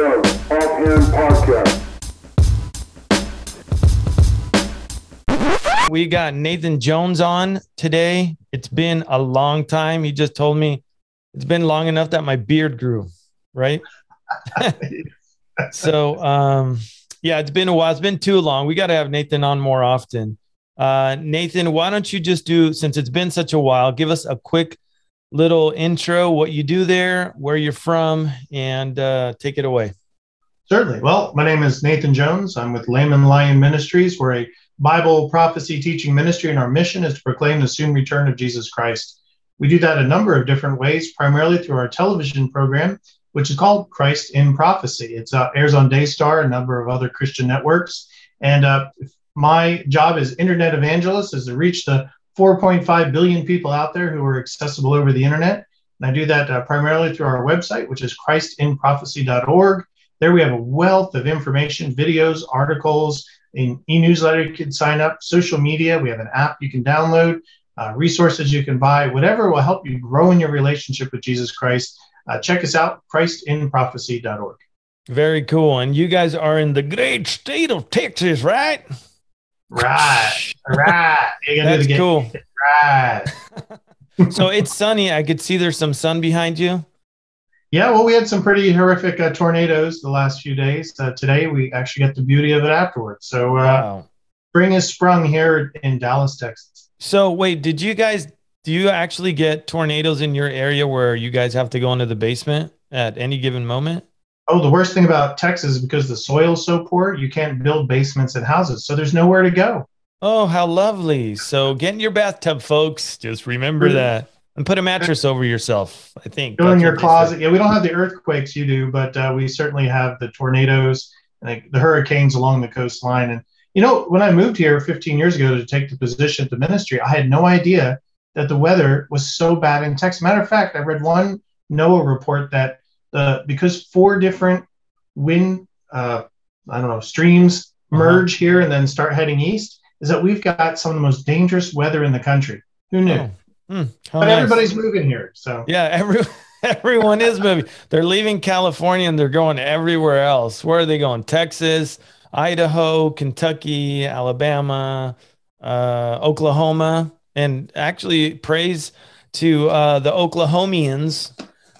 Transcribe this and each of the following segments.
Offhand Podcast. We got Nathan Jones on today. It's been a long time. He just told me it's been long enough that my beard grew, right? so, um, yeah, it's been a while. It's been too long. We got to have Nathan on more often. Uh, Nathan, why don't you just do, since it's been such a while, give us a quick little intro, what you do there, where you're from, and uh, take it away. Certainly. Well, my name is Nathan Jones. I'm with Lamb Lion Ministries. We're a Bible prophecy teaching ministry, and our mission is to proclaim the soon return of Jesus Christ. We do that a number of different ways, primarily through our television program, which is called Christ in Prophecy. It uh, airs on Daystar, a number of other Christian networks. And uh, my job as internet evangelist is to reach the 4.5 billion people out there who are accessible over the internet. And I do that uh, primarily through our website, which is christinprophecy.org. There we have a wealth of information, videos, articles, an e-newsletter you can sign up, social media. We have an app you can download, uh, resources you can buy, whatever will help you grow in your relationship with Jesus Christ. Uh, check us out, christinprophecy.org. Very cool. And you guys are in the great state of Texas, right? Right, right. That's cool. Right. so it's sunny. I could see there's some sun behind you. Yeah, well, we had some pretty horrific uh, tornadoes the last few days. Uh, today, we actually got the beauty of it afterwards. So, uh, wow. spring is sprung here in Dallas, Texas. So, wait, did you guys? Do you actually get tornadoes in your area where you guys have to go into the basement at any given moment? Oh, the worst thing about Texas is because the soil is so poor, you can't build basements and houses, so there's nowhere to go. Oh, how lovely! So, get in your bathtub, folks. Just remember that and put a mattress over yourself. I think go in your closet. Yeah, we don't have the earthquakes you do, but uh, we certainly have the tornadoes and the hurricanes along the coastline. And you know, when I moved here 15 years ago to take the position at the ministry, I had no idea that the weather was so bad in Texas. Matter of fact, I read one NOAA report that the because four different wind, uh, I don't know, streams uh-huh. merge uh-huh. here and then start heading east, is that we've got some of the most dangerous weather in the country. Who knew? Oh. Mm, but nice. everybody's moving here. So yeah, every, everyone is moving. They're leaving California and they're going everywhere else. Where are they going? Texas, Idaho, Kentucky, Alabama, uh, Oklahoma, and actually praise to uh, the Oklahomians.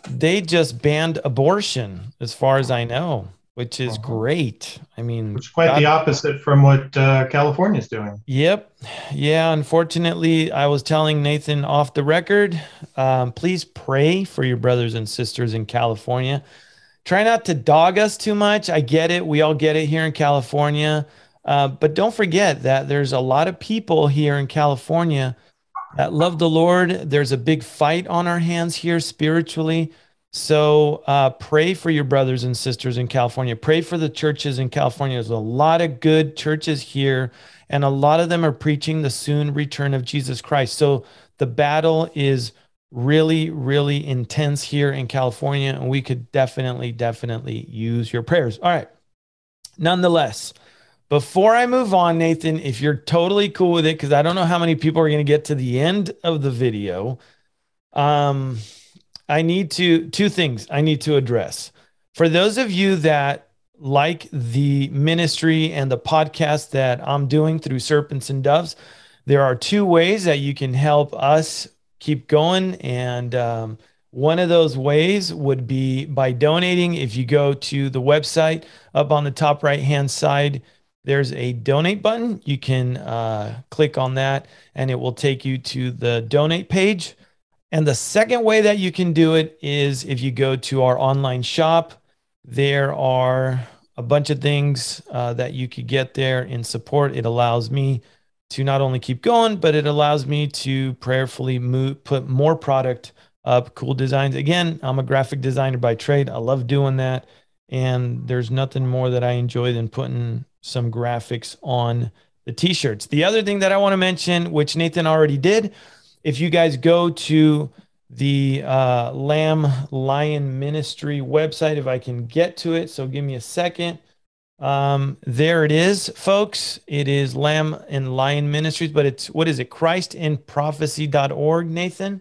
They just banned abortion, as far as I know which is uh-huh. great. I mean, it's quite God, the opposite from what uh, California is doing. Yep. Yeah. Unfortunately, I was telling Nathan off the record um, please pray for your brothers and sisters in California. Try not to dog us too much. I get it. We all get it here in California. Uh, but don't forget that there's a lot of people here in California that love the Lord. There's a big fight on our hands here spiritually. So uh, pray for your brothers and sisters in California. Pray for the churches in California. There's a lot of good churches here, and a lot of them are preaching the soon return of Jesus Christ. So the battle is really, really intense here in California, and we could definitely, definitely use your prayers. All right. Nonetheless, before I move on, Nathan, if you're totally cool with it, because I don't know how many people are going to get to the end of the video. Um, I need to two things I need to address. For those of you that like the ministry and the podcast that I'm doing through Serpents and Doves, there are two ways that you can help us keep going. And um, one of those ways would be by donating. If you go to the website up on the top right hand side, there's a donate button. You can uh, click on that and it will take you to the donate page. And the second way that you can do it is if you go to our online shop, there are a bunch of things uh, that you could get there in support. It allows me to not only keep going, but it allows me to prayerfully move, put more product up, cool designs. Again, I'm a graphic designer by trade. I love doing that. And there's nothing more that I enjoy than putting some graphics on the t shirts. The other thing that I want to mention, which Nathan already did, if you guys go to the uh, Lamb Lion Ministry website, if I can get to it, so give me a second. Um, there it is, folks. It is Lamb and Lion Ministries, but it's what is it? Christinprophecy.org, Nathan?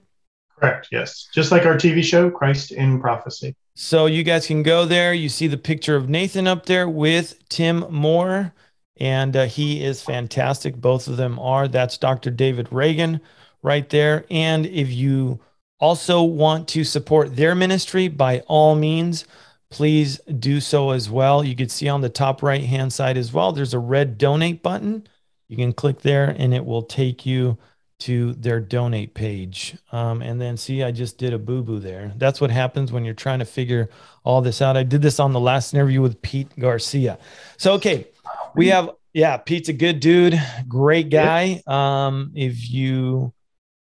Correct. Yes. Just like our TV show, Christ in Prophecy. So you guys can go there. You see the picture of Nathan up there with Tim Moore, and uh, he is fantastic. Both of them are. That's Dr. David Reagan right there. And if you also want to support their ministry, by all means, please do so as well. You can see on the top right hand side as well, there's a red donate button. You can click there and it will take you to their donate page. Um, and then see, I just did a boo boo there. That's what happens when you're trying to figure all this out. I did this on the last interview with Pete Garcia. So, okay, we have, yeah, Pete's a good dude, great guy. Um, if you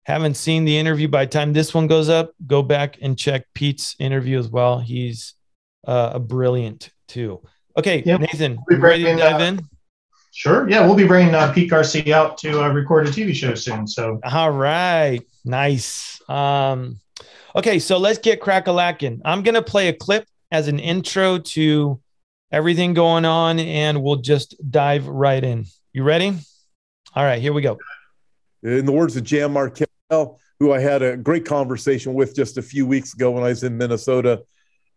haven't seen the interview by the time this one goes up, go back and check Pete's interview as well. He's uh, a brilliant too. Okay, Yep. Nathan, be ready to dive uh, in? Sure. Yeah, we'll be bringing uh, Pete Garcia out to uh, record a TV show soon. So All right, nice. Um, okay, so let's get crack a lacking. I'm gonna play a clip as an intro to everything going on, and we'll just dive right in. You ready? All right, here we go. in the words of Jan Markell, who I had a great conversation with just a few weeks ago when I was in Minnesota,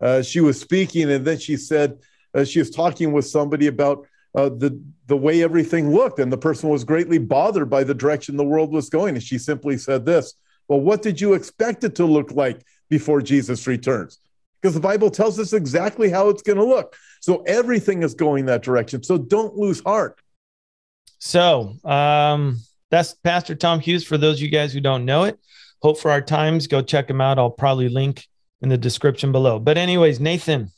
uh, she was speaking, and then she said uh, she was talking with somebody about uh, the the way everything looked, and the person was greatly bothered by the direction the world was going, and she simply said this: "Well, what did you expect it to look like before Jesus returns?" Because the Bible tells us exactly how it's going to look. So everything is going that direction. So don't lose heart. So um, that's Pastor Tom Hughes. For those of you guys who don't know it, Hope for Our Times, go check him out. I'll probably link in the description below. But, anyways, Nathan,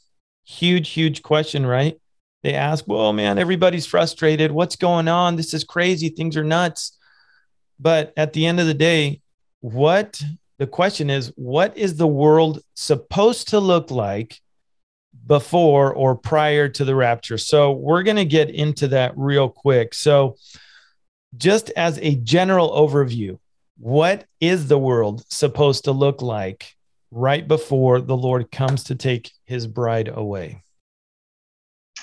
huge, huge question, right? They ask, well, man, everybody's frustrated. What's going on? This is crazy. Things are nuts. But at the end of the day, what the question is, what is the world supposed to look like before or prior to the rapture? So we're going to get into that real quick. So, just as a general overview, what is the world supposed to look like right before the Lord comes to take his bride away?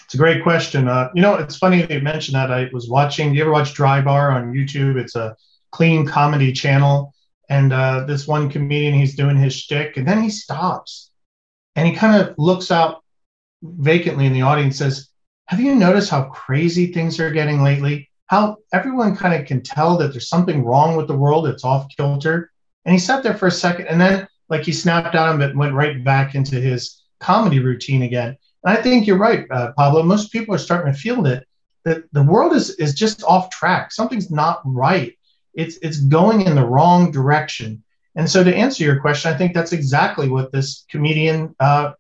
It's a great question. Uh, you know, it's funny that you mentioned that. I was watching. Do you ever watch Dry Bar on YouTube? It's a clean comedy channel, and uh, this one comedian, he's doing his shtick, and then he stops, and he kind of looks out vacantly in the audience, says, "Have you noticed how crazy things are getting lately? How everyone kind of can tell that there's something wrong with the world. It's off kilter." And he sat there for a second, and then like he snapped out of it and went right back into his comedy routine again. I think you're right, uh, Pablo. Most people are starting to feel that that the world is is just off track. Something's not right. It's it's going in the wrong direction. And so, to answer your question, I think that's exactly what this comedian uh,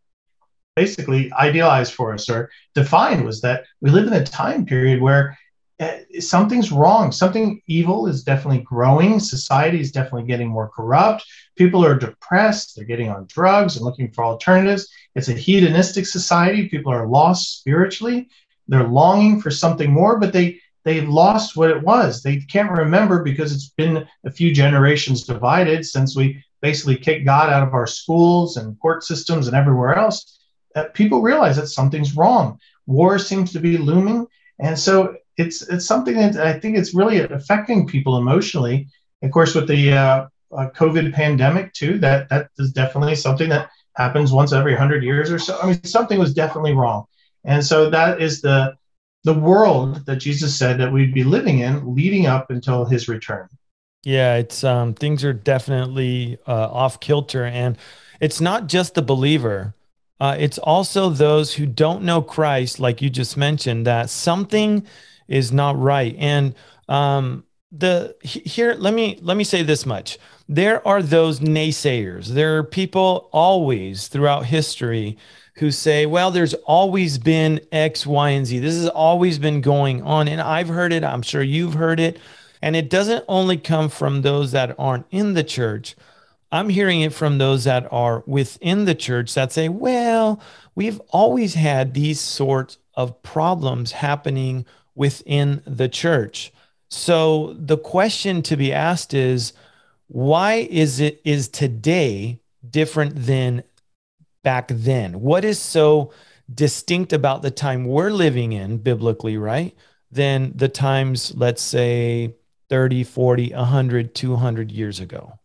basically idealized for us or defined was that we live in a time period where Uh, something's wrong. Something evil is definitely growing. Society is definitely getting more corrupt. People are depressed. They're getting on drugs and looking for alternatives. It's a hedonistic society. People are lost spiritually. They're longing for something more, but they they lost what it was. They can't remember because it's been a few generations divided since we basically kicked God out of our schools and court systems and everywhere else. That people realize that something's wrong. War seems to be looming, and so it's it's something that I think it's really affecting people emotionally. Of course, with the uh, uh, COVID pandemic too, that that is definitely something that happens once every hundred years or so. I mean, something was definitely wrong, and so that is the the world that Jesus said that we'd be living in leading up until His return. Yeah, it's um things are definitely uh, off kilter, and it's not just the believer. Uh, it's also those who don't know Christ, like you just mentioned, that something is not right. And um, the here, let me let me say this much: there are those naysayers. There are people always throughout history who say, "Well, there's always been X, Y, and Z. This has always been going on." And I've heard it. I'm sure you've heard it. And it doesn't only come from those that aren't in the church. I'm hearing it from those that are within the church that say, well, we've always had these sorts of problems happening within the church. So the question to be asked is, why is it is today different than back then? What is so distinct about the time we're living in biblically, right? Than the times, let's say 30, 40, 100, 200 years ago.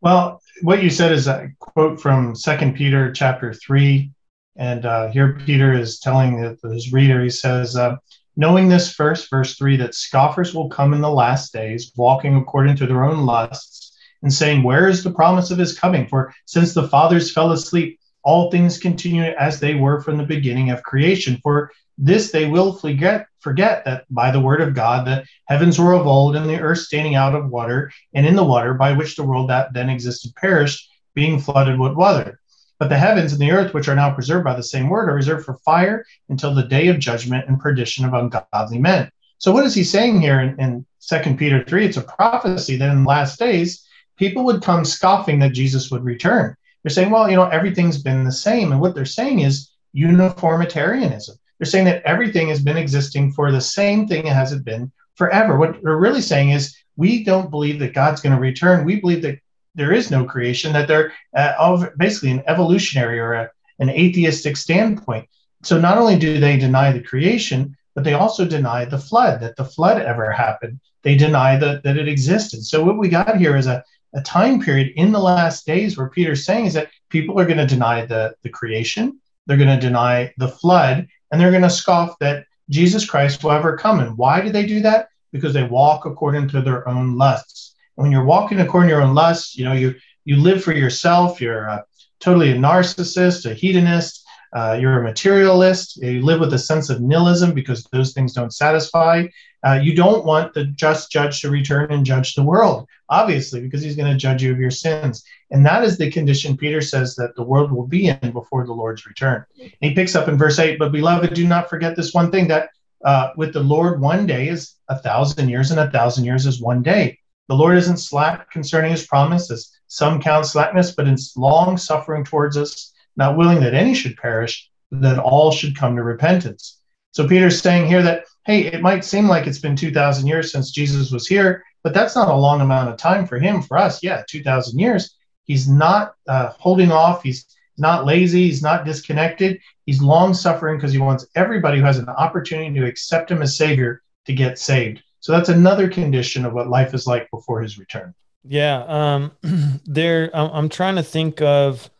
Well, what you said is a quote from Second Peter chapter three, and uh, here Peter is telling his reader. He says, uh, "Knowing this first, verse three, that scoffers will come in the last days, walking according to their own lusts, and saying, Where is the promise of his coming? For since the fathers fell asleep, all things continue as they were from the beginning of creation. For this they will forget, forget that by the word of God the heavens were of old and the earth standing out of water and in the water by which the world that then existed perished, being flooded with water. But the heavens and the earth, which are now preserved by the same word, are reserved for fire until the day of judgment and perdition of ungodly men. So, what is he saying here in, in 2 Peter 3? It's a prophecy that in the last days, people would come scoffing that Jesus would return. They're saying, well, you know, everything's been the same. And what they're saying is uniformitarianism. They're saying that everything has been existing for the same thing as it been forever. What they're really saying is we don't believe that God's going to return. We believe that there is no creation, that they're uh, basically an evolutionary or a, an atheistic standpoint. So not only do they deny the creation, but they also deny the flood, that the flood ever happened. They deny that, that it existed. So what we got here is a, a time period in the last days where Peter's saying is that people are going to deny the, the creation, they're going to deny the flood, and they're going to scoff that Jesus Christ will ever come. And why do they do that? Because they walk according to their own lusts. When you're walking according to your own lusts, you know, you you live for yourself, you're a, totally a narcissist, a hedonist, uh, you're a materialist, you live with a sense of nihilism because those things don't satisfy. Uh, you don't want the just judge to return and judge the world, obviously, because he's going to judge you of your sins. And that is the condition Peter says that the world will be in before the Lord's return. And he picks up in verse 8, but beloved, do not forget this one thing that uh, with the Lord, one day is a thousand years, and a thousand years is one day. The Lord isn't slack concerning his promise, as some count slackness, but in long suffering towards us, not willing that any should perish, but that all should come to repentance. So Peter's saying here that hey, it might seem like it's been 2,000 years since Jesus was here, but that's not a long amount of time for him. For us, yeah, 2,000 years. He's not uh, holding off. He's not lazy. He's not disconnected. He's long suffering because he wants everybody who has an opportunity to accept him as Savior to get saved. So that's another condition of what life is like before his return. Yeah. Um, there, I'm trying to think of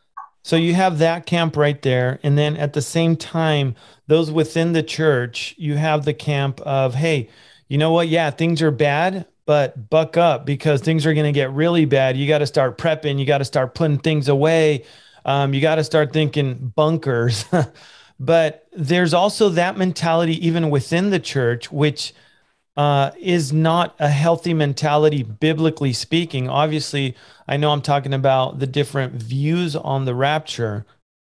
so you have that camp right there. And then at the same time, those within the church, you have the camp of, hey, you know what? Yeah, things are bad, but buck up because things are going to get really bad. You got to start prepping. You got to start putting things away. Um, you got to start thinking bunkers. but there's also that mentality, even within the church, which uh, is not a healthy mentality, biblically speaking. Obviously, I know I'm talking about the different views on the rapture.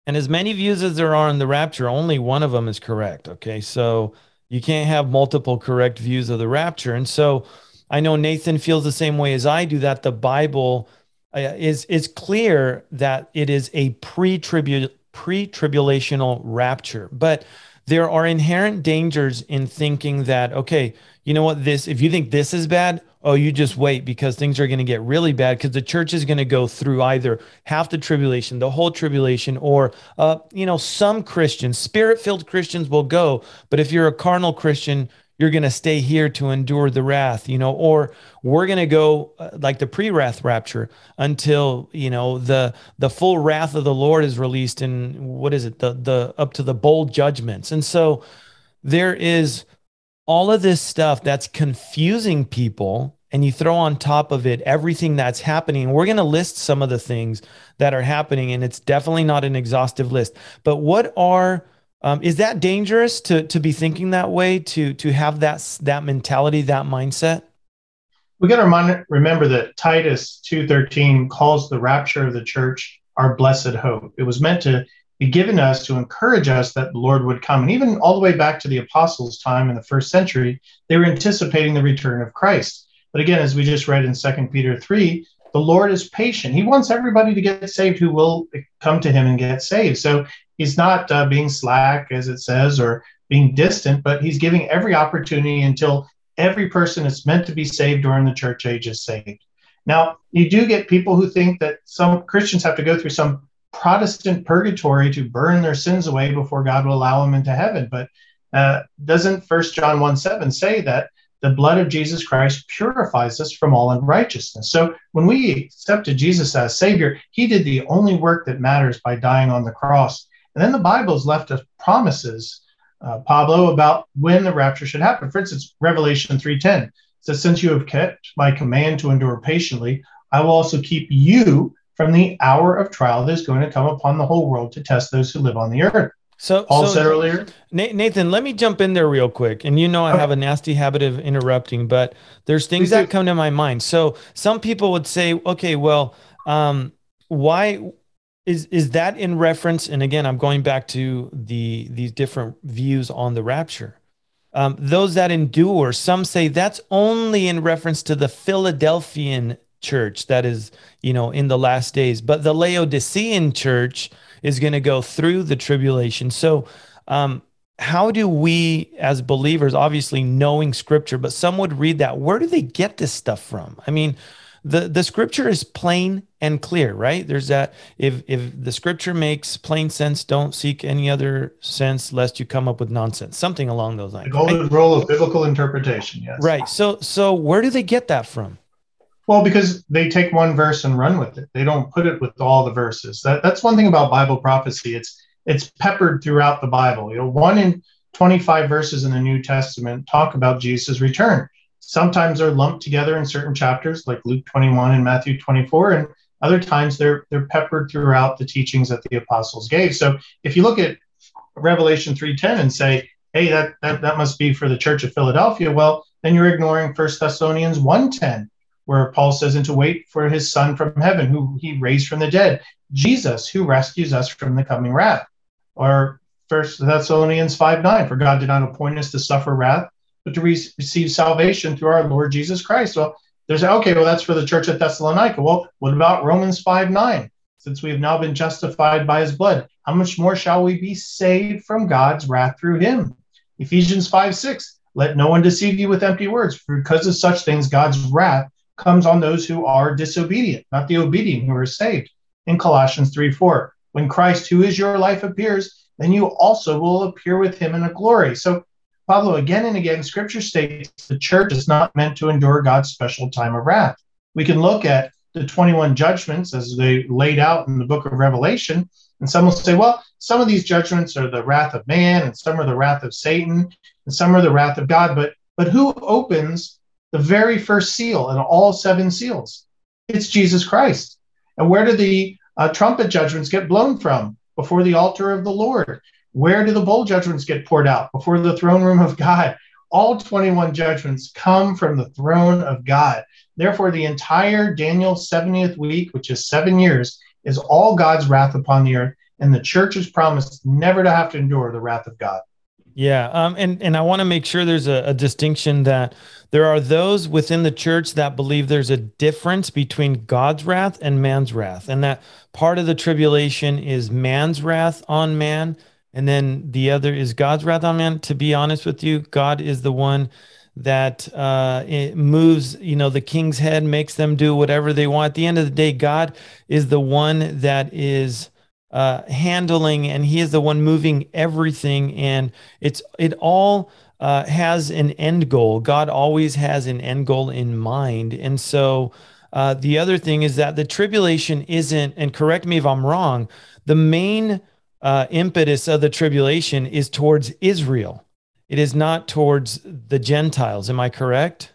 And as many views as there are on the rapture, only one of them is correct. Okay. So you can't have multiple correct views of the rapture. And so I know Nathan feels the same way as I do that the Bible uh, is, is clear that it is a pre pre-tribulational rapture. But there are inherent dangers in thinking that, okay, you know what, this, if you think this is bad, oh, you just wait because things are going to get really bad because the church is going to go through either half the tribulation, the whole tribulation, or, uh, you know, some Christians, spirit filled Christians will go. But if you're a carnal Christian, you're going to stay here to endure the wrath, you know, or we're going to go uh, like the pre-wrath rapture until, you know, the the full wrath of the Lord is released in what is it? The the up to the bowl judgments. And so there is all of this stuff that's confusing people and you throw on top of it everything that's happening. We're going to list some of the things that are happening and it's definitely not an exhaustive list. But what are um, is that dangerous to to be thinking that way? To to have that that mentality, that mindset? We got to remember that Titus two thirteen calls the rapture of the church our blessed hope. It was meant to be given us to encourage us that the Lord would come. And even all the way back to the apostles' time in the first century, they were anticipating the return of Christ. But again, as we just read in Second Peter 3, the Lord is patient. He wants everybody to get saved who will come to him and get saved. So he's not uh, being slack, as it says, or being distant, but he's giving every opportunity until every person is meant to be saved during the church age is saved. Now, you do get people who think that some Christians have to go through some Protestant purgatory to burn their sins away before God will allow them into heaven. But uh, doesn't First John 1 7 say that the blood of Jesus Christ purifies us from all unrighteousness. So when we accepted Jesus as Savior, He did the only work that matters by dying on the cross. And then the Bible's left us promises, uh, Pablo, about when the rapture should happen. For instance, Revelation 3:10 says, "Since you have kept my command to endure patiently, I will also keep you from the hour of trial that is going to come upon the whole world to test those who live on the earth." So, Paul so said earlier, Nathan, let me jump in there real quick. And you know, I have a nasty habit of interrupting, but there's things that come to my mind. So, some people would say, okay, well, um, why is is that in reference? And again, I'm going back to the these different views on the rapture. Um, those that endure, some say that's only in reference to the Philadelphian church that is, you know, in the last days, but the Laodicean church is going to go through the tribulation. So, um, how do we, as believers, obviously knowing scripture, but some would read that, where do they get this stuff from? I mean, the, the scripture is plain and clear, right? There's that if if the scripture makes plain sense, don't seek any other sense lest you come up with nonsense. Something along those lines. The golden right? rule of biblical interpretation, yes. Right. So so where do they get that from? Well, because they take one verse and run with it. They don't put it with all the verses. That, that's one thing about Bible prophecy. It's it's peppered throughout the Bible. You know, one in 25 verses in the New Testament talk about Jesus' return. Sometimes they're lumped together in certain chapters, like Luke 21 and Matthew 24, and other times they're they're peppered throughout the teachings that the apostles gave. So if you look at Revelation 3:10 and say, hey, that, that that must be for the church of Philadelphia, well, then you're ignoring 1 Thessalonians 1:10 where Paul says, and to wait for his son from heaven, who he raised from the dead, Jesus, who rescues us from the coming wrath. Or First Thessalonians 5 9, for God did not appoint us to suffer wrath, but to re- receive salvation through our Lord Jesus Christ. Well, there's okay, well, that's for the church at Thessalonica. Well, what about Romans 5 9? Since we have now been justified by his blood, how much more shall we be saved from God's wrath through him? Ephesians 5 6, let no one deceive you with empty words, for because of such things, God's wrath comes on those who are disobedient, not the obedient who are saved. In Colossians 3 4, when Christ, who is your life, appears, then you also will appear with him in a glory. So, Pablo, again and again, scripture states the church is not meant to endure God's special time of wrath. We can look at the 21 judgments as they laid out in the book of Revelation, and some will say, well, some of these judgments are the wrath of man, and some are the wrath of Satan, and some are the wrath of God. But but who opens the very first seal in all seven seals. It's Jesus Christ. And where do the uh, trumpet judgments get blown from? Before the altar of the Lord. Where do the bowl judgments get poured out? Before the throne room of God. All 21 judgments come from the throne of God. Therefore, the entire Daniel 70th week, which is seven years, is all God's wrath upon the earth. And the church is promised never to have to endure the wrath of God. Yeah, um, and and I want to make sure there's a, a, distinction that there are those within the church that believe there's a difference between God's wrath and man's wrath, and that part of the tribulation is man's wrath on man, and then the other is God's wrath on man. To be honest with you, God is the one that uh, moves, you know, the king's head, makes them do whatever they want. At the end of the day, God is the one that is uh, handling, and He is the one moving everything. And it's it all uh, has an end goal. God always has an end goal in mind, and so. Uh, the other thing is that the tribulation isn't, and correct me if I'm wrong, the main uh, impetus of the tribulation is towards Israel. It is not towards the Gentiles. Am I correct?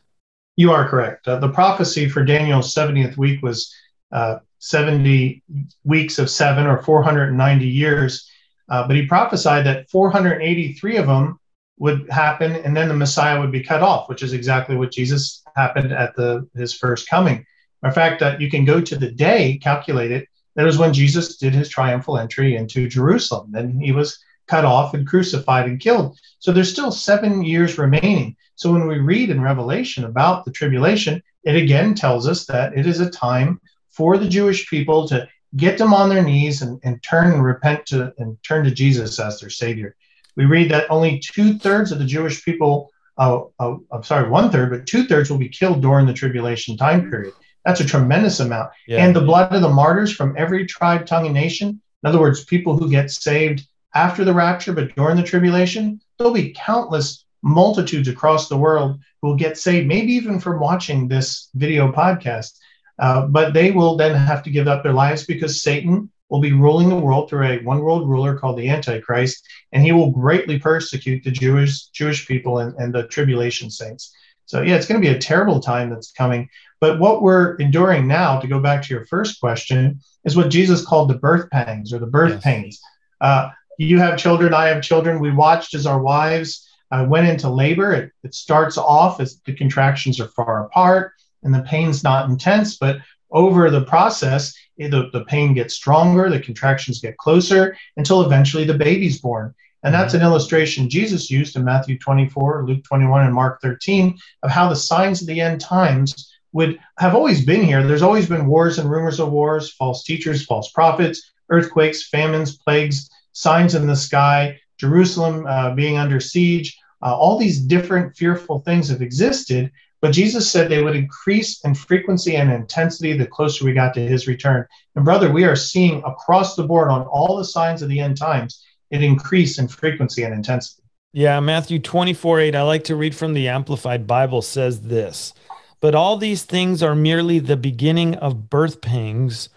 You are correct. Uh, the prophecy for Daniel's 70th week was uh, 70 weeks of seven or 490 years. Uh, but he prophesied that 483 of them would happen and then the Messiah would be cut off, which is exactly what Jesus happened at the his first coming. In fact, that you can go to the day, calculate it. That was when Jesus did his triumphal entry into Jerusalem. Then he was cut off and crucified and killed. So there's still seven years remaining. So when we read in Revelation about the tribulation, it again tells us that it is a time for the Jewish people to get them on their knees and, and turn and repent to and turn to Jesus as their Savior. We read that only two thirds of the Jewish people, uh, uh, I'm sorry, one third, but two thirds will be killed during the tribulation time period. That's a tremendous amount. Yeah. And the blood of the martyrs from every tribe, tongue, and nation, in other words, people who get saved after the rapture, but during the tribulation, there'll be countless multitudes across the world who will get saved, maybe even from watching this video podcast. Uh, but they will then have to give up their lives because Satan will be ruling the world through a one world ruler called the Antichrist, and he will greatly persecute the Jewish Jewish people and, and the tribulation saints. So yeah, it's going to be a terrible time that's coming. But what we're enduring now, to go back to your first question, is what Jesus called the birth pangs or the birth yes. pains. Uh, you have children, I have children. We watched as our wives uh, went into labor. It, it starts off as the contractions are far apart and the pain's not intense, but over the process, the, the pain gets stronger, the contractions get closer until eventually the baby's born. And that's an illustration Jesus used in Matthew 24, Luke 21, and Mark 13 of how the signs of the end times would have always been here. There's always been wars and rumors of wars, false teachers, false prophets, earthquakes, famines, plagues, signs in the sky, Jerusalem uh, being under siege. Uh, all these different fearful things have existed, but Jesus said they would increase in frequency and intensity the closer we got to his return. And brother, we are seeing across the board on all the signs of the end times, it increased in frequency and intensity. Yeah, Matthew 24 8, I like to read from the Amplified Bible, says this. But all these things are merely the beginning of birth pangs.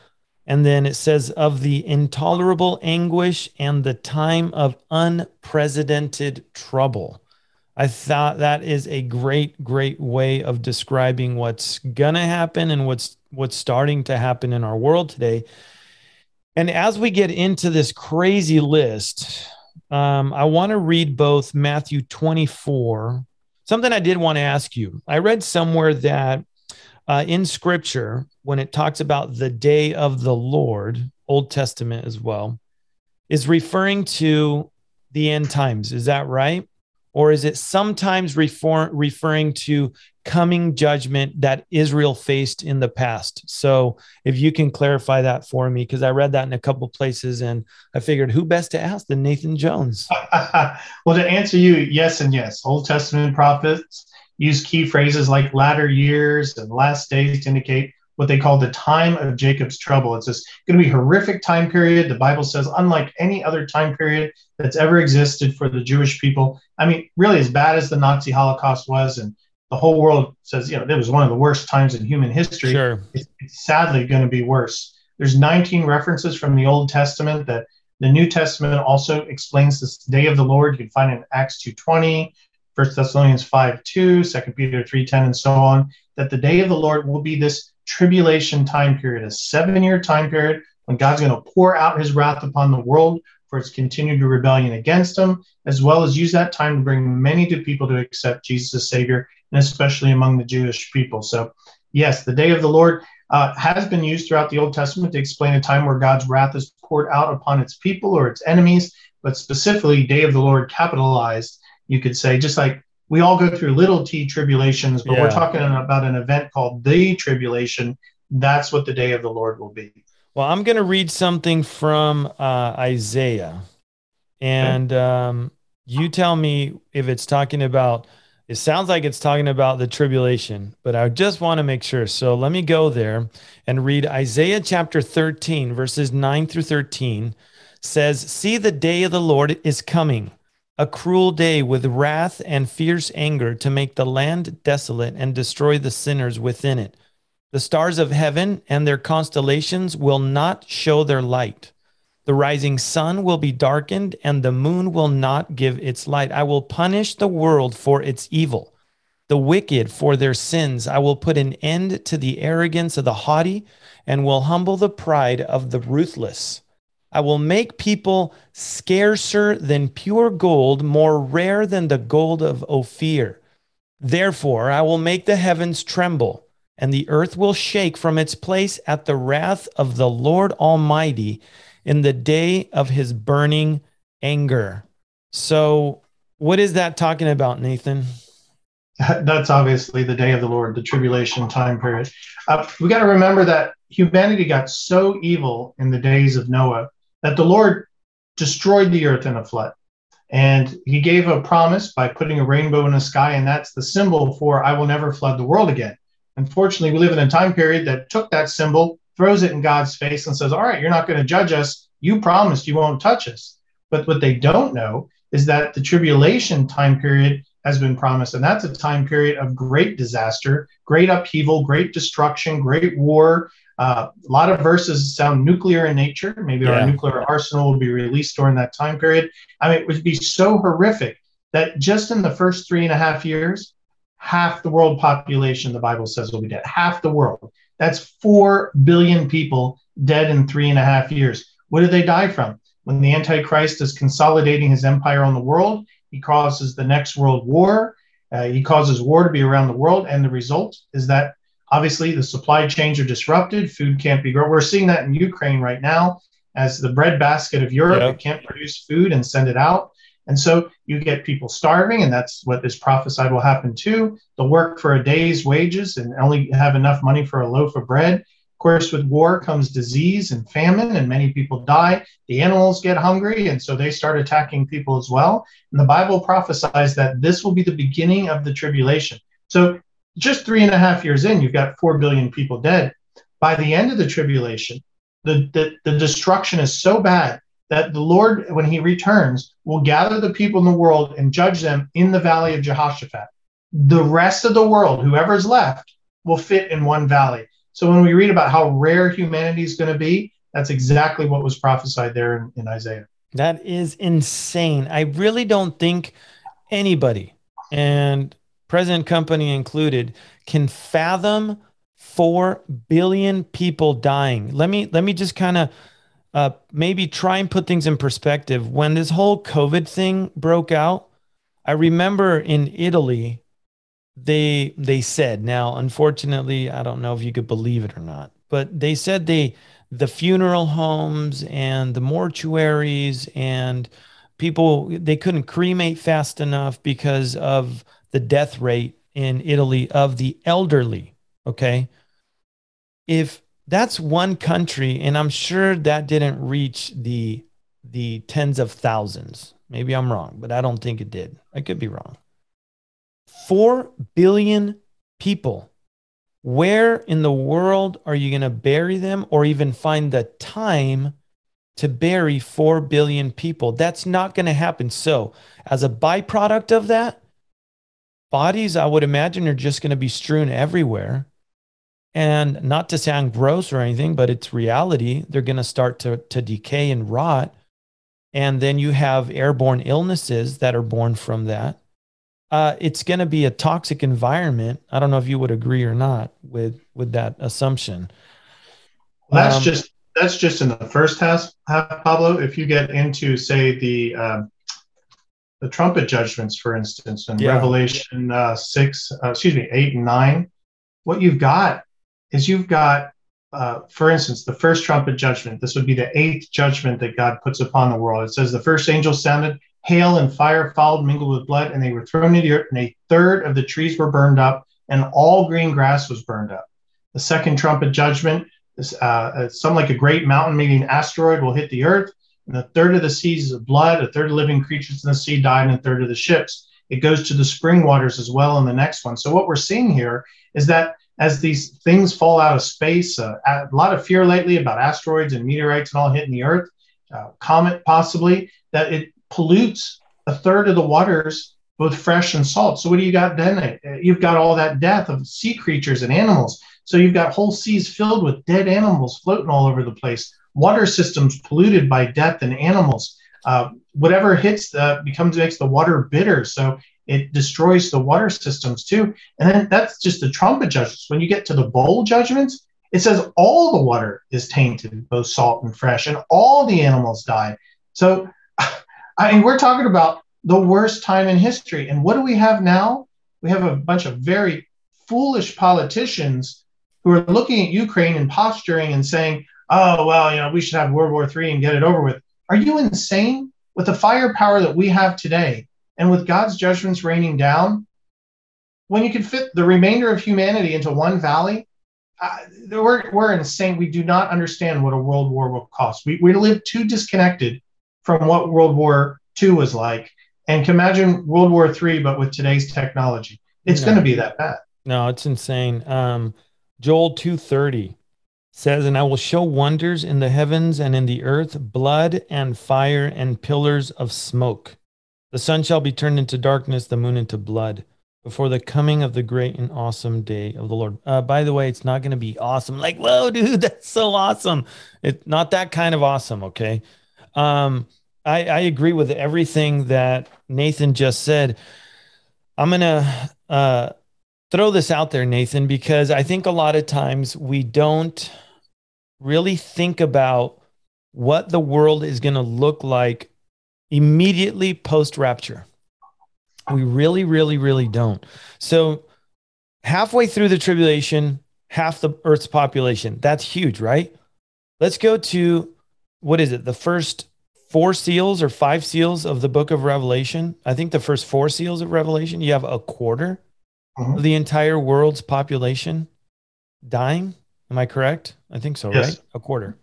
And then it says, of the intolerable anguish and the time of unprecedented trouble. I thought that is a great, great way of describing what's gonna happen and what's what's starting to happen in our world today. And as we get into this crazy list, um, I want to read both Matthew 24. Something I did want to ask you. I read somewhere that uh, in Scripture, when it talks about the day of the Lord, Old Testament as well, is referring to the end times. Is that right? Or is it sometimes refer- referring to coming judgment that Israel faced in the past? So, if you can clarify that for me, because I read that in a couple places and I figured who best to ask than Nathan Jones? well, to answer you, yes and yes. Old Testament prophets use key phrases like latter years and last days to indicate what they call the time of Jacob's trouble. It's this going to be horrific time period. The Bible says, unlike any other time period that's ever existed for the Jewish people. I mean, really, as bad as the Nazi Holocaust was, and the whole world says, you know, it was one of the worst times in human history. Sure. It's, it's sadly going to be worse. There's 19 references from the Old Testament that the New Testament also explains this day of the Lord. You can find it in Acts 2.20, 1 Thessalonians 5 2, 2 Peter 3.10, and so on, that the day of the Lord will be this tribulation time period, a seven year time period when God's going to pour out his wrath upon the world for its continued rebellion against him, as well as use that time to bring many to people to accept Jesus as Savior, and especially among the Jewish people. So, yes, the day of the Lord uh, has been used throughout the Old Testament to explain a time where God's wrath is poured out upon its people or its enemies, but specifically, day of the Lord capitalized, you could say, just like we all go through little t tribulations, but yeah. we're talking about an event called the tribulation. That's what the day of the Lord will be. Well, I'm going to read something from uh, Isaiah, and okay. um, you tell me if it's talking about. It sounds like it's talking about the tribulation, but I just want to make sure. So let me go there and read Isaiah chapter 13, verses 9 through 13 says, See, the day of the Lord is coming a cruel day with wrath and fierce anger to make the land desolate and destroy the sinners within it. The stars of heaven and their constellations will not show their light. The rising sun will be darkened, and the moon will not give its light. I will punish the world for its evil, the wicked for their sins. I will put an end to the arrogance of the haughty, and will humble the pride of the ruthless. I will make people scarcer than pure gold, more rare than the gold of Ophir. Therefore, I will make the heavens tremble, and the earth will shake from its place at the wrath of the Lord Almighty in the day of his burning anger. So, what is that talking about, Nathan? That's obviously the day of the Lord, the tribulation time period. Uh, we got to remember that humanity got so evil in the days of Noah that the Lord destroyed the earth in a flood. And he gave a promise by putting a rainbow in the sky, and that's the symbol for I will never flood the world again. Unfortunately, we live in a time period that took that symbol, throws it in God's face, and says, All right, you're not going to judge us. You promised you won't touch us. But what they don't know is that the tribulation time period has been promised. And that's a time period of great disaster, great upheaval, great destruction, great war. Uh, a lot of verses sound nuclear in nature. Maybe Yeah. our nuclear arsenal will be released during that time period. I mean, it would be so horrific that just in the first three and a half years, half the world population, the Bible says, will be dead. Half the world. That's 4 billion people dead in three and a half years. What did they die from? When the Antichrist is consolidating his empire on the world, he causes the next world war. Uh, he causes war to be around the world. And the result is that obviously the supply chains are disrupted. Food can't be grown. We're seeing that in Ukraine right now as the breadbasket of Europe. Yeah. It can't produce food and send it out. And so you get people starving, and that's what is prophesied will happen too. They'll work for a day's wages and only have enough money for a loaf of bread. Of course, with war comes disease and famine, and many people die. The animals get hungry, and so they start attacking people as well. And the Bible prophesies that this will be the beginning of the tribulation. So, just three and a half years in, you've got 4 billion people dead. By the end of the tribulation, the, the, the destruction is so bad that the Lord, when he returns, will gather the people in the world and judge them in the valley of Jehoshaphat. The rest of the world, whoever's left, will fit in one valley. So when we read about how rare humanity is going to be, that's exactly what was prophesied there in, in Isaiah. That is insane. I really don't think anybody, and President Company included, can fathom four billion people dying. Let me let me just kind of uh, maybe try and put things in perspective. When this whole COVID thing broke out, I remember in Italy, they they said. Now, unfortunately, I don't know if you could believe it or not, but they said they the funeral homes and the mortuaries and people they couldn't cremate fast enough because of the death rate in Italy of the elderly. Okay. If that's one country, and I'm sure that didn't reach the the tens of thousands. Maybe I'm wrong, but I don't think it did. I could be wrong. Four billion people. Where in the world are you going to bury them or even find the time to bury 4 billion people? That's not going to happen. So, as a byproduct of that, bodies, I would imagine, are just going to be strewn everywhere. And not to sound gross or anything, but it's reality. They're going to start to, to decay and rot. And then you have airborne illnesses that are born from that. Uh, it's going to be a toxic environment. I don't know if you would agree or not with with that assumption. That's Um, just that's just in the first half, half, Pablo. If you get into, say, the um, the trumpet judgments, for instance, in Yeah. Revelation uh, six, uh, excuse me, eight and nine, what you've got is you've got, uh, for instance, the first trumpet judgment. This would be the eighth judgment that God puts upon the world. It says the first angel sounded, hail and fire followed, mingled with blood, and they were thrown into the earth, and a third of the trees were burned up, and all green grass was burned up. The second trumpet judgment is uh, some like a great mountain, maybe an asteroid, will hit the earth. And a third of the seas is blood, a third of living creatures in the sea died, and a third of the ships. It goes to the spring waters as well in the next one. So, what we're seeing here is that as these things fall out of space, uh, a lot of fear lately about asteroids and meteorites and all hitting the earth, uh, comet possibly, that it pollutes a third of the waters, both fresh and salt. So, what do you got then? Uh, You've got all that death of sea creatures and animals. So you've got whole seas filled with dead animals floating all over the place, water systems polluted by death and animals. Uh, whatever hits the, becomes makes the water bitter, so it destroys the water systems too. And then that's just the trumpet judgments. When you get to the bowl judgments, it says all the water is tainted, both salt and fresh, and all the animals die. So, I mean, we're talking about the worst time in history. And what do we have now? We have a bunch of very foolish politicians who are looking at Ukraine and posturing and saying, oh, well, you know, we should have World War III and get it over with. Are you insane? With the firepower that we have today and with God's judgments raining down, when you can fit the remainder of humanity into one valley, uh, we're, we're insane. We do not understand what a world war will cost. We, we live too disconnected from what World War II was like. And can imagine World War III, but with today's technology. It's No. going to be that bad. No, it's insane. Um, Joel 2:30 says, "And I will show wonders in the heavens and in the earth, blood and fire and pillars of smoke." The sun shall be turned into darkness, the moon into blood before the coming of the great and awesome day of the Lord. Uh, by the way, it's not going to be awesome. Like, whoa, dude, that's so awesome. It's not that kind of awesome. Okay. Um, I, I agree with everything that Nathan just said. I'm going to uh, throw this out there, Nathan, because I think a lot of times we don't really think about what the world is going to look like immediately post rapture. We really, really, really don't. So, halfway through the tribulation, half the earth's population. That's huge, right? Let's go to what is it? The first four seals or five seals of the book of Revelation. I think the first four seals of Revelation, you have a quarter Mhm. the entire world's population dying. Am I correct? I think so, Yes. right? A quarter.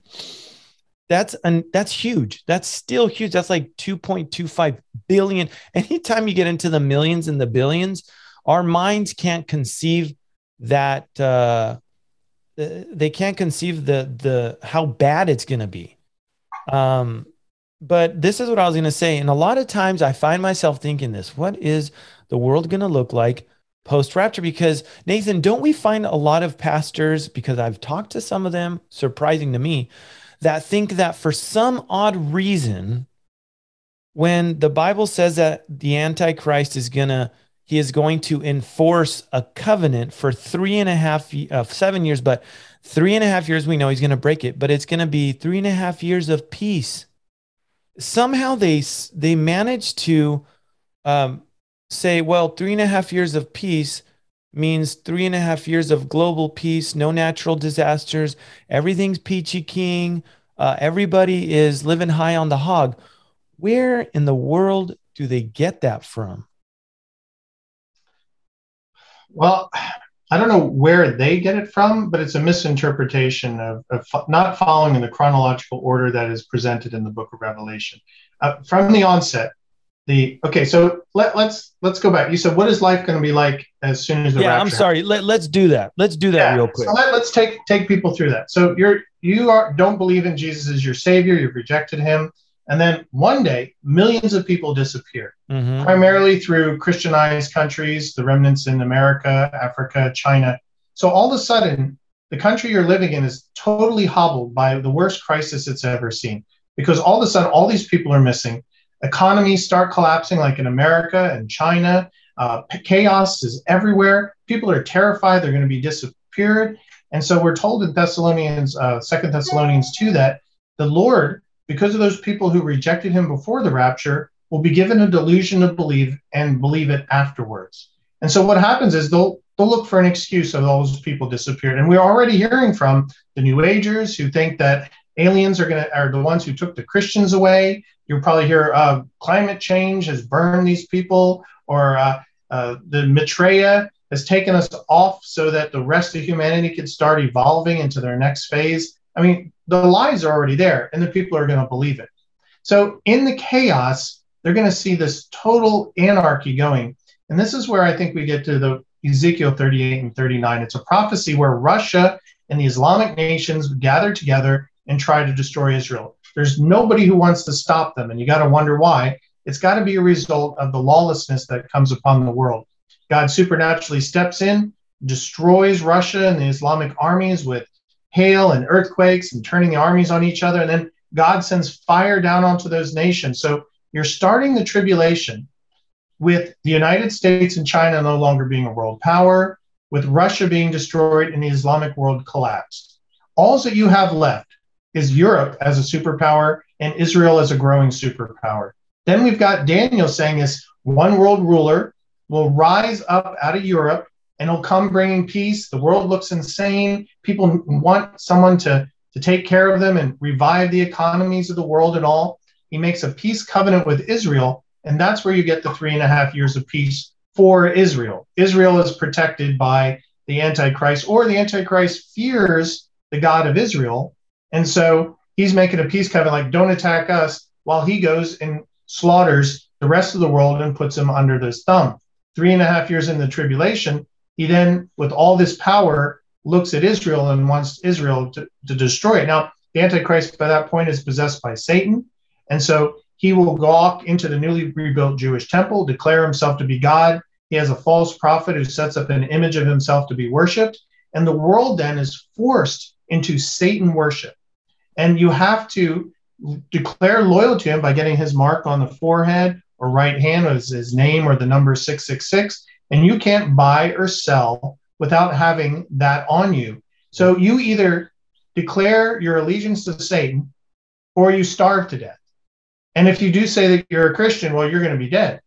That's and that's huge. That's still huge. That's like 2.25 billion. Anytime you get into the millions and the billions, our minds can't conceive that uh, uh, they can't conceive the the how bad it's going to be. Um, but this is what I was going to say. And a lot of times I find myself thinking this: What is the world going to look like post rapture? Because Nathan, don't we find a lot of pastors? Because I've talked to some of them, surprising to me, that think that for some odd reason, when the Bible says that the Antichrist is gonna, he is going to enforce a covenant for three and a half, uh, seven years, but three and a half years we know he's gonna break it, but it's gonna be three and a half years of peace. Somehow they they manage to um, say, well, three and a half years of peace means three and a half years of global peace, no natural disasters, everything's peachy king, uh, everybody is living high on the hog. Where in the world do they get that from? Well, I don't know where they get it from, but it's a misinterpretation of, of not following in the chronological order that is presented in the book of Revelation. Uh, from the onset, the okay, so let, let's let's go back. You said, what is life going to be like as soon as the yeah? I'm sorry. Let, let's do that. Let's do that Yeah, real quick. So let, let's take take people through that. So you're you are don't believe in Jesus as your savior. You've rejected him, and then one day millions of people disappear, Mhm. primarily through Christianized countries, the remnants in America, Africa, China. So all of a sudden, the country you're living in is totally hobbled by the worst crisis it's ever seen, because all of a sudden all these people are missing. Economies start collapsing, like in America and China. Uh, chaos is everywhere. People are terrified they're going to be disappeared. And so we're told in Thessalonians, uh, Second Thessalonians 2, that the Lord, because of those people who rejected him before the rapture, will be given a delusion to believe and believe it afterwards. And so what happens is they'll they'll look for an excuse of those people disappeared. And we're already hearing from the New Agers who think that aliens are going to are the ones who took the Christians away. You'll probably hear uh, climate change has burned these people, or uh, uh, the Maitreya has taken us off so that the rest of humanity could start evolving into their next phase. I mean, the lies are already there, and the people are going to believe it. So in the chaos, they're going to see this total anarchy going. And this is where I think we get to the Ezekiel 38 and 39. It's a prophecy where Russia and the Islamic nations gather together and try to destroy Israel. There's nobody who wants to stop them. And you got to wonder why. It's got to be a result of the lawlessness that comes upon the world. God supernaturally steps in, destroys Russia and the Islamic armies with hail and earthquakes and turning the armies on each other. And then God sends fire down onto those nations. So you're starting the tribulation with the United States and China no longer being a world power, with Russia being destroyed and the Islamic world collapsed. All that you have left is Europe as a superpower and Israel as a growing superpower. Then we've got Daniel saying this one world ruler will rise up out of Europe and he'll come bringing peace. The world looks insane. People want someone to, to take care of them and revive the economies of the world and all. He makes a peace covenant with Israel, and that's where you get the three and a half years of peace for Israel. Israel is protected by the Antichrist, or the Antichrist fears the God of Israel. And so he's making a peace covenant like, don't attack us, while he goes and slaughters the rest of the world and puts them under his thumb. Three and a half years in the tribulation, he then, with all this power, looks at Israel and wants Israel to, to destroy it. Now, the Antichrist by that point is possessed by Satan. And so He will go walk into the newly rebuilt Jewish temple, declare himself to be God. He has a false prophet who sets up an image of himself to be worshiped. And the world then is forced into Satan worship. And you have to declare loyal to him by getting his mark on the forehead or right hand as his name or the number 666. And you can't buy or sell without having that on you. So you either declare your allegiance to Satan or you starve to death. And if you do say that you're a Christian, well, you're going to be dead.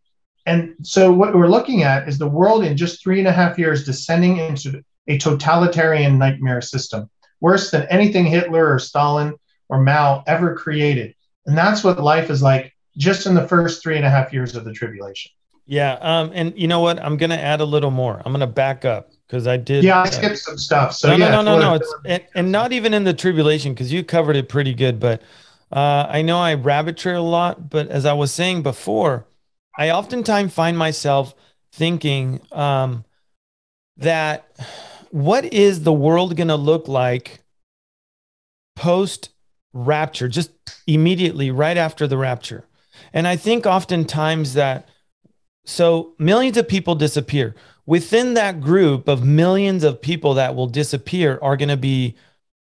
And so what we're looking at is the world in just three and a half years descending into a totalitarian nightmare system, worse than anything Hitler or Stalin or Mao ever created. And that's what life is like just in the first three and a half years of the tribulation. Yeah. Um, and you know what? I'm going to add a little more. I'm going to back up because I did. Yeah, I skipped uh, some stuff. So no, yeah, no, no, no, no. It's and, and, not even in the tribulation because you covered it pretty good. But uh, I know I rabbit trail a lot. But as I was saying before, I oftentimes find myself thinking um, that what is the world going to look like post rapture, just immediately right after the rapture? And I think oftentimes that so millions of people disappear. Within that group of millions of people that will disappear are going to be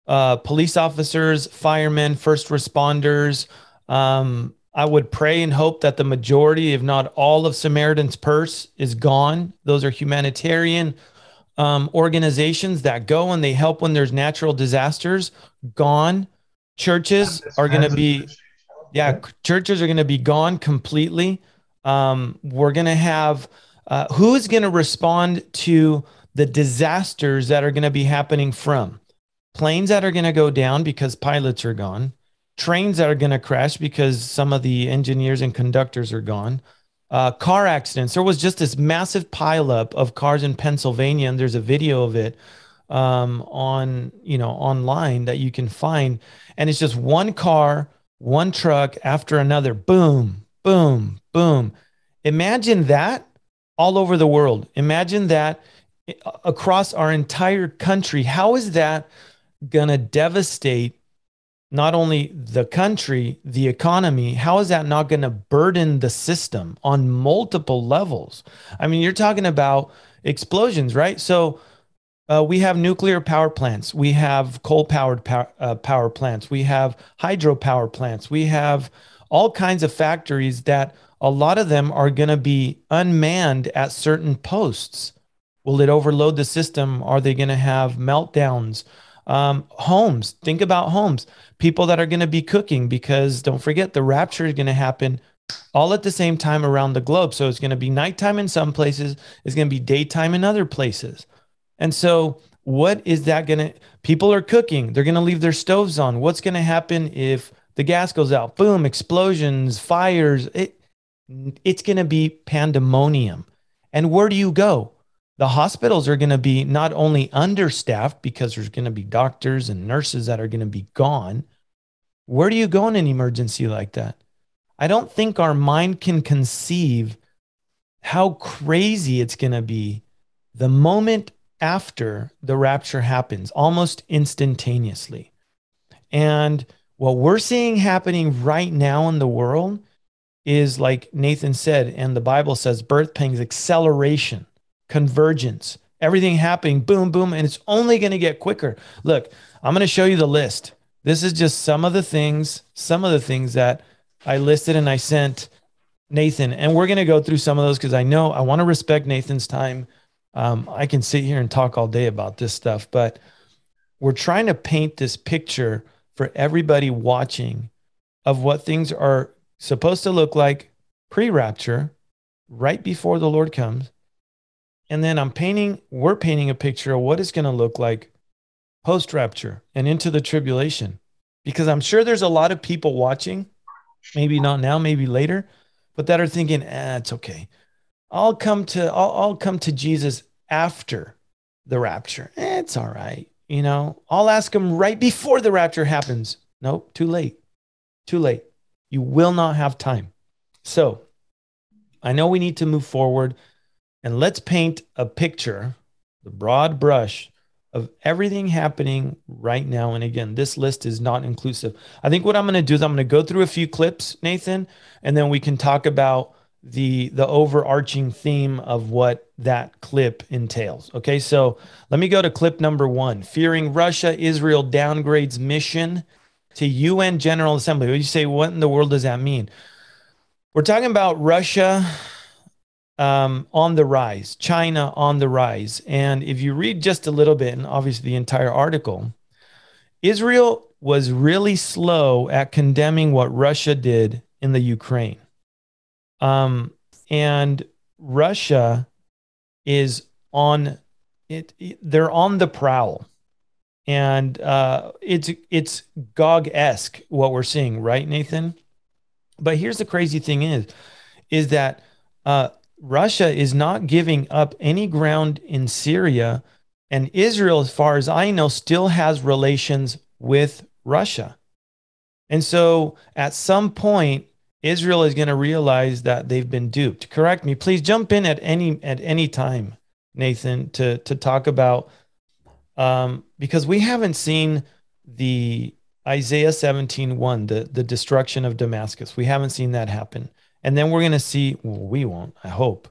uh, police officers, firemen, first responders. Um, I would pray and hope that the majority, if not all, of Samaritan's Purse is gone. Those are humanitarian um, organizations that go and they help when there's natural disasters. Gone. Churches are going to be yeah, churches are going to be gone completely. Um, we're going to have uh, who is going to respond to the disasters that are going to be happening from planes that are going to go down because pilots are gone, trains that are going to crash because some of the engineers and conductors are gone. Uh, car accidents. There was just this massive pileup of cars in Pennsylvania, and there's a video of it um, on you know online that you can find, and it's just one car one truck after another. Boom, boom, boom. Imagine that all over the world. Imagine that across our entire country. How is that going to devastate not only the country, the economy? How is that not going to burden the system on multiple levels? I mean, you're talking about explosions, right? So, uh, we have nuclear power plants. We have coal powered power, uh, power plants. We have hydropower plants. We have all kinds of factories that a lot of them are going to be unmanned at certain posts. Will it overload the system? Are they going to have meltdowns? Um, homes, think about homes, people that are going to be cooking because don't forget the rapture is going to happen all at the same time around the globe. So it's going to be nighttime in some places, it's going to be daytime in other places. And so, what is that going to? People are cooking, they're going to leave their stoves on. What's going to happen if the gas goes out? Boom, explosions, fires. It, it's going to be pandemonium. And where do you go? The hospitals are going to be not only understaffed because there's going to be doctors and nurses that are going to be gone. Where do you go in an emergency like that? I don't think our mind can conceive how crazy it's going to be the moment after the rapture happens, almost instantaneously. And what we're seeing happening right now in the world is like Nathan said, and the Bible says birth pangs, acceleration, convergence, everything happening, boom, boom, and it's only going to get quicker. Look, I'm going to show you the list. This is just some of the things, some of the things that I listed and I sent Nathan. And we're going to go through some of those because I know I want to respect Nathan's time um, I can sit here and talk all day about this stuff, but we're trying to paint this picture for everybody watching of what things are supposed to look like pre rapture, right before the Lord comes. And then I'm painting, we're painting a picture of what it's going to look like post rapture and into the tribulation. Because I'm sure there's a lot of people watching, maybe not now, maybe later, but that are thinking, eh, it's okay. I'll come to I'll, I'll come to Jesus after the rapture. Eh, it's all right. You know, I'll ask him right before the rapture happens. Nope, too late. Too late. You will not have time. So I know we need to move forward and let's paint a picture, the broad brush of everything happening right now. And again, this list is not inclusive. I think what I'm going to do is I'm going to go through a few clips, Nathan, and then we can talk about the the overarching theme of what that clip entails. Okay, so let me go to clip number one. Fearing Russia, Israel downgrades mission to UN General Assembly. You say, what in the world does that mean? We're talking about Russia um, on the rise, China on the rise. And if you read just a little bit, and obviously the entire article, Israel was really slow at condemning what Russia did in the Ukraine. Um, and Russia is on it, it they're on the prowl. And uh, it's it's Gog-esque what we're seeing, right, Nathan? But here's the crazy thing is, is that uh, Russia is not giving up any ground in Syria, and Israel, as far as I know, still has relations with Russia. And so at some point, Israel is going to realize that they've been duped. Correct me. Please jump in at any at any time, Nathan, to to talk about um, because we haven't seen the Isaiah 17, 1, the, the destruction of Damascus. We haven't seen that happen. And then we're going to see, well, we won't, I hope,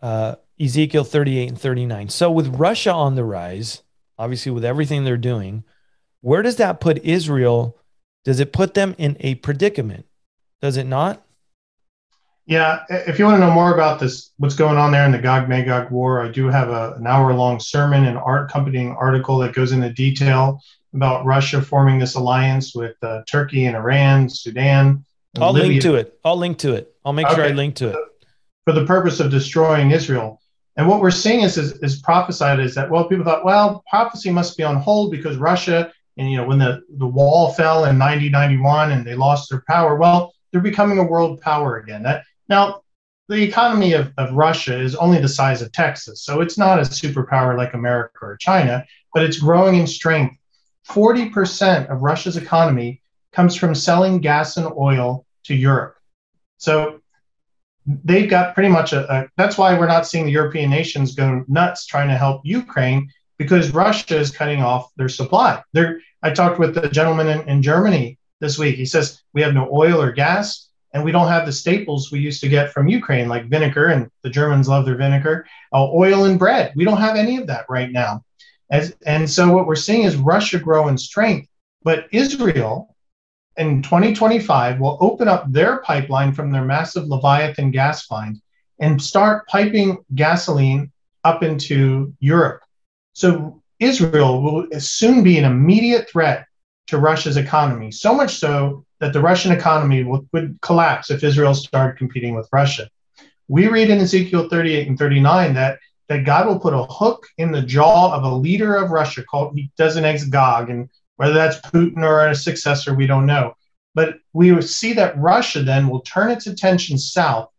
uh, Ezekiel 38 and 39. So with Russia on the rise, obviously with everything they're doing, where does that put Israel? Does it put them in a predicament? Does it not? Yeah, if you want to know more about this, what's going on there in the Gog Magog war, I do have a, an hour long sermon and art accompanying article that goes into detail about Russia forming this alliance with uh, Turkey and Iran, Sudan. And I'll Libya. link to it. I'll link to it. I'll make sure I link to it. for the purpose of destroying Israel. And what we're seeing is, is, is prophesied is that, well, people thought, well, prophecy must be on hold because Russia, and, you know, when the, the wall fell in 1991 and they lost their power, well, they're becoming a world power again. That Now, the economy of, of Russia is only the size of Texas. So it's not a superpower like America or China, but it's growing in strength. 40% of Russia's economy comes from selling gas and oil to Europe. So they've got pretty much a, a, that's why we're not seeing the European nations go nuts trying to help Ukraine because Russia is cutting off their supply. They're, I talked with a gentleman in, in Germany this week. He says we have no oil or gas, and we don't have the staples we used to get from Ukraine, like vinegar, and the Germans love their vinegar, uh, oil and bread. We don't have any of that right now. As, and so what we're seeing is Russia grow in strength, but Israel in 2025 will open up their pipeline from their massive Leviathan gas find and start piping gasoline up into Europe. So Israel will soon be an immediate threat to Russia's economy, so much so that the Russian economy will, would collapse if Israel started competing with Russia. We read in Ezekiel 38 and 39 that, that God will put a hook in the jaw of a leader of Russia called, he designates Gog, and whether that's Putin or a successor, we don't know. But we see that Russia then will turn its attention south,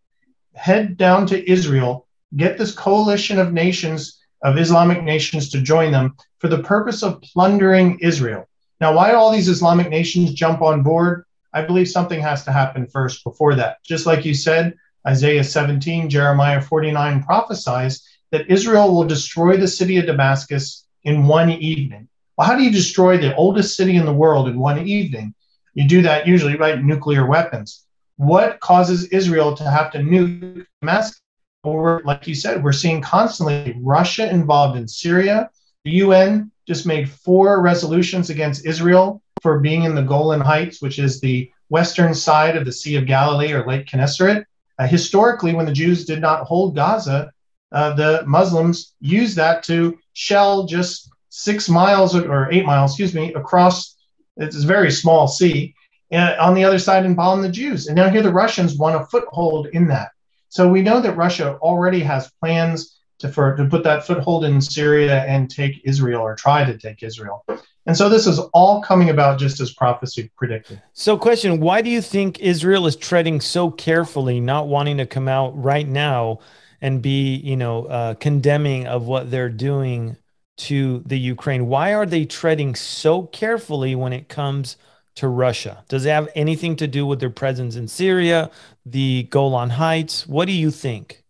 head down to Israel, get this coalition of nations, of Islamic nations to join them for the purpose of plundering Israel. Now, why all these Islamic nations jump on board? I believe something has to happen first before that. Just like you said, Isaiah 17, Jeremiah 49 prophesies that Israel will destroy the city of Damascus in one evening. Well, how do you destroy the oldest city in the world in one evening? You do that usually by nuclear weapons. What causes Israel to have to nuke Damascus? Like you said, we're seeing constantly Russia involved in Syria. The UN just made four resolutions against Israel for being in the Golan Heights, which is the western side of the Sea of Galilee or Lake Gennesaret. Uh, historically, when the Jews did not hold Gaza, uh, the Muslims used that to shell just six miles or eight miles, excuse me, across. It's a very small sea uh, on the other side and bomb the Jews. And now here the Russians want a foothold in that. So we know that Russia already has plans to, for, to put that foothold in Syria and take Israel or try to take Israel. And so this is all coming about just as prophecy predicted. So, question Why do you think Israel is treading so carefully, not wanting to come out right now and be, you know, uh, condemning of what they're doing to the Ukraine? Why are they treading so carefully when it comes to Russia? Does it have anything to do with their presence in Syria, the Golan Heights? What do you think?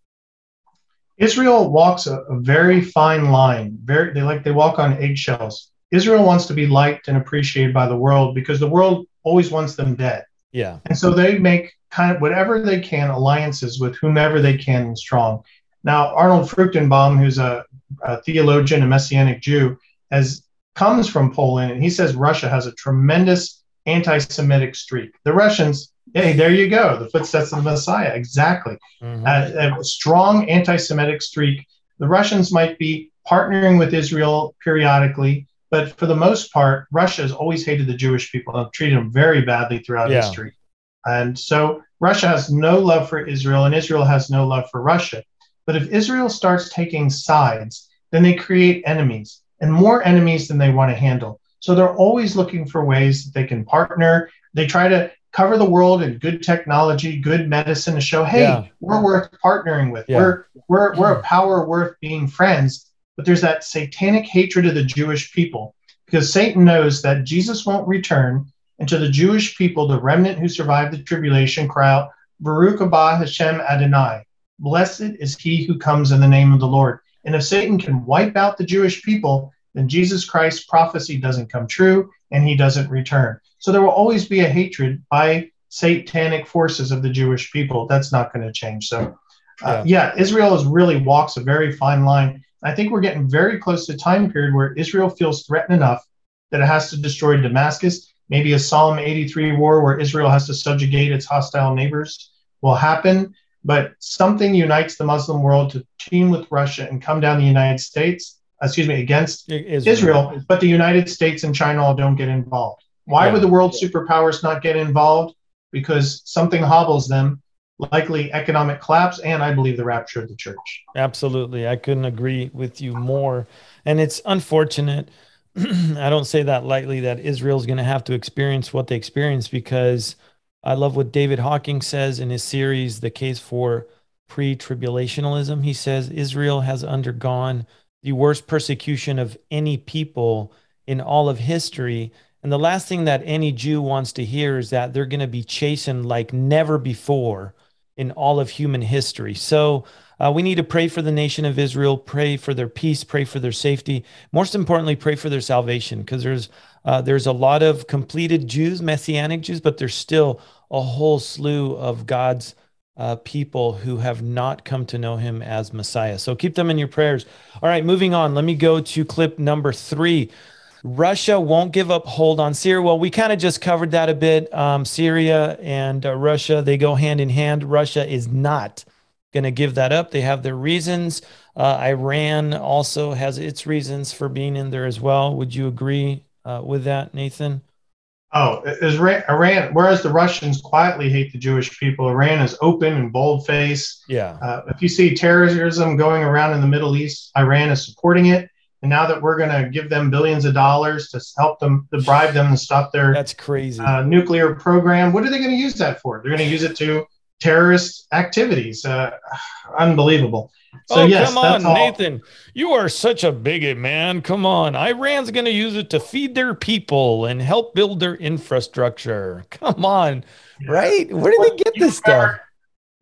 Israel walks a, a very fine line. Very, they like they walk on eggshells. Israel wants to be liked and appreciated by the world because the world always wants them dead. Yeah. And so they make kind of whatever they can alliances with whomever they can and strong. Now, Arnold Fruchtenbaum, who's a, a theologian and messianic Jew, has comes from Poland, and he says Russia has a tremendous anti-Semitic streak. The Russians, hey, there you go, the footsteps of the Messiah, exactly. Mhm. Uh, a strong anti-Semitic streak. The Russians might be partnering with Israel periodically, but for the most part, Russia has always hated the Jewish people and treated them very badly throughout Yeah. history. And so Russia has no love for Israel, and Israel has no love for Russia. But if Israel starts taking sides, then they create enemies and more enemies than they want to handle. So they're always looking for ways that they can partner. They try to cover the world in good technology, good medicine to show, hey, Yeah. we're worth partnering with. Yeah. We're we're we're a hmm. power worth being friends. But there's that satanic hatred of the Jewish people because Satan knows that Jesus won't return and to the Jewish people, the remnant who survived the tribulation, cry out, Baruch haba Hashem Adonai. Blessed is he who comes in the name of the Lord. And if Satan can wipe out the Jewish people, then Jesus Christ's prophecy doesn't come true and he doesn't return. So there will always be a hatred by satanic forces of the Jewish people. That's not going to change. So, uh, yeah. Israel is really walks a very fine line. I think we're getting very close to a time period where Israel feels threatened enough that it has to destroy Damascus. Maybe a Psalm 83 war where Israel has to subjugate its hostile neighbors will happen. But something unites the Muslim world to team with Russia and come down the United States, excuse me, against Israel. Israel, but the United States and China all don't get involved. Why Yeah. would the world superpowers not get involved? Because something hobbles them, likely economic collapse, and I believe the rapture of the church. Absolutely. I couldn't agree with you more. And it's unfortunate. I don't say that lightly that Israel's going to have to experience what they experience because I love what David Hocking says in his series, The Case for Pre Tribulationalism. He says Israel has undergone the worst persecution of any people in all of history. And the last thing that any Jew wants to hear is that they're going to be chastened like never before in all of human history. So, uh, we need to pray for the nation of Israel, pray for their peace, pray for their safety. Most importantly, pray for their salvation, because there's uh, there's a lot of completed Jews, Messianic Jews, but there's still a whole slew of God's uh, people who have not come to know Him as Messiah. So keep them in your prayers. All right, moving on. Let me go to clip number three. Russia won't give up hold on Syria. Well, we kind of just covered that a bit. Um, Syria and uh, Russia, they go hand in hand. Russia is not going to give that up. They have their reasons. Uh, Iran also has its reasons for being in there as well. Would you agree uh, with that, Nathan? Oh, Isra- Iran, whereas the Russians quietly hate the Jewish people, Iran is open and bold face. Yeah. Uh, if you see terrorism going around in the Middle East, Iran is supporting it. And now that we're going to give them billions of dollars to help them, to bribe them to stop their That's crazy. uh, nuclear program, what are they going to use that for? They're going to use it to terrorist activities. Uh, unbelievable. So oh, yes, come on. Nathan. You are such a bigot, man. Come on. Iran's going to use it to feed their people and help build their infrastructure. Come on. Right? Where did they get this stuff?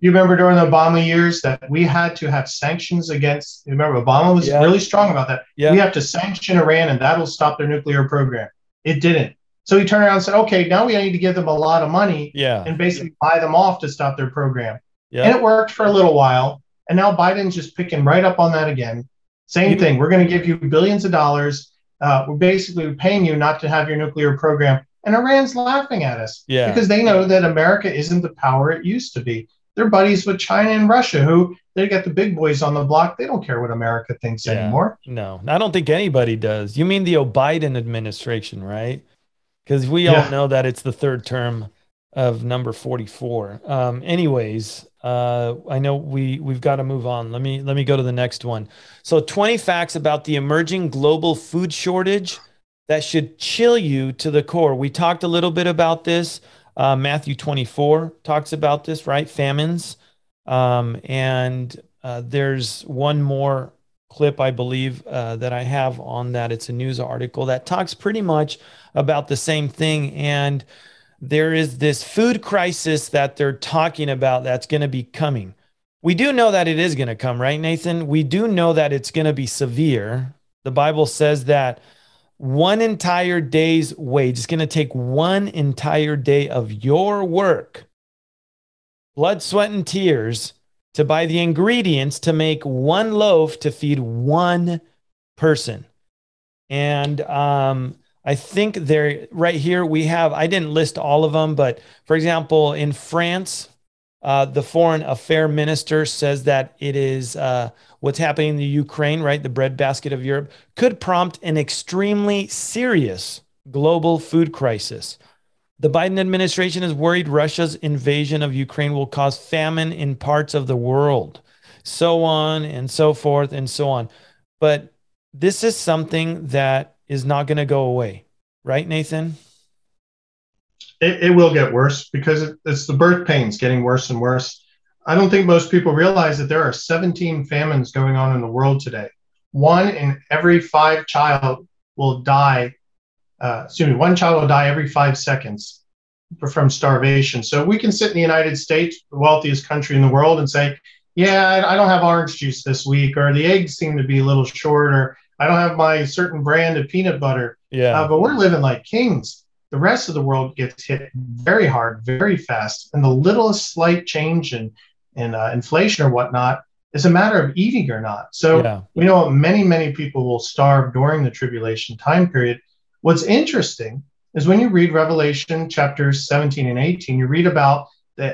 You remember during the Obama years that we had to have sanctions against. you Remember, Obama was Yeah. really strong about that. Yeah. We have to sanction Iran, and that'll stop their nuclear program. It didn't. So he turned around and said, "Okay, now we need to give them a lot of money Yeah. and basically buy them off to stop their program." Yeah. And it worked for a little while. And now Biden's just picking right up on that again. Same thing. We're going to give you billions of dollars. Uh, we're basically paying you not to have your nuclear program. And Iran's laughing at us Yeah. because they know that America isn't the power it used to be. They're buddies with China and Russia, who they got the big boys on the block. They don't care what America thinks Yeah. anymore. No, I don't think anybody does. You mean the Biden administration, right? Because we Yeah. all know that it's the third term of number 44. Um, anyways, uh, I know we we've got to move on. Let me let me go to the next one. So 20 facts about the emerging global food shortage that should chill you to the core. We talked a little bit about this. Uh, Matthew 24 talks about this, right? Famines. Um, and uh, there's one more clip, I believe, uh, that I have on that. It's a news article that talks pretty much about the same thing. And there is this food crisis that they're talking about that's going to be coming. we do know that it is going to come, right, Nathan? We do know that it's going to be severe. The Bible says that one entire day's wage is going to take one entire day of your work, blood, sweat, and tears to buy the ingredients to make one loaf to feed one person. And um, I think there, right here, we have, I didn't list all of them, but for example, in France, uh, the foreign affair minister says that it is uh, what's happening in the Ukraine, right? The breadbasket of Europe could prompt an extremely serious global food crisis. The Biden administration is worried Russia's invasion of Ukraine will cause famine in parts of the world, so on and so forth and so on. But this is something that is not going to go away, right, Nathan? It, it will get worse because it, it's the birth pains getting worse and worse. I don't think most people realize that there are 17 famines going on in the world today. One in every five child will die. Uh, excuse me, one child will die every five seconds from starvation. So we can sit in the United States, the wealthiest country in the world, and say, "Yeah, I, don't have orange juice this week," or the eggs seem to be a little short, or I don't have my certain brand of peanut butter. Yeah. Uh, but we're living like kings. The rest of the world gets hit very hard, very fast, and the littlest slight change in in uh, inflation or whatnot is a matter of eating or not. So Yeah. we know many many people will starve during the tribulation time period. What's interesting is when you read Revelation chapters 17 and 18, you read about the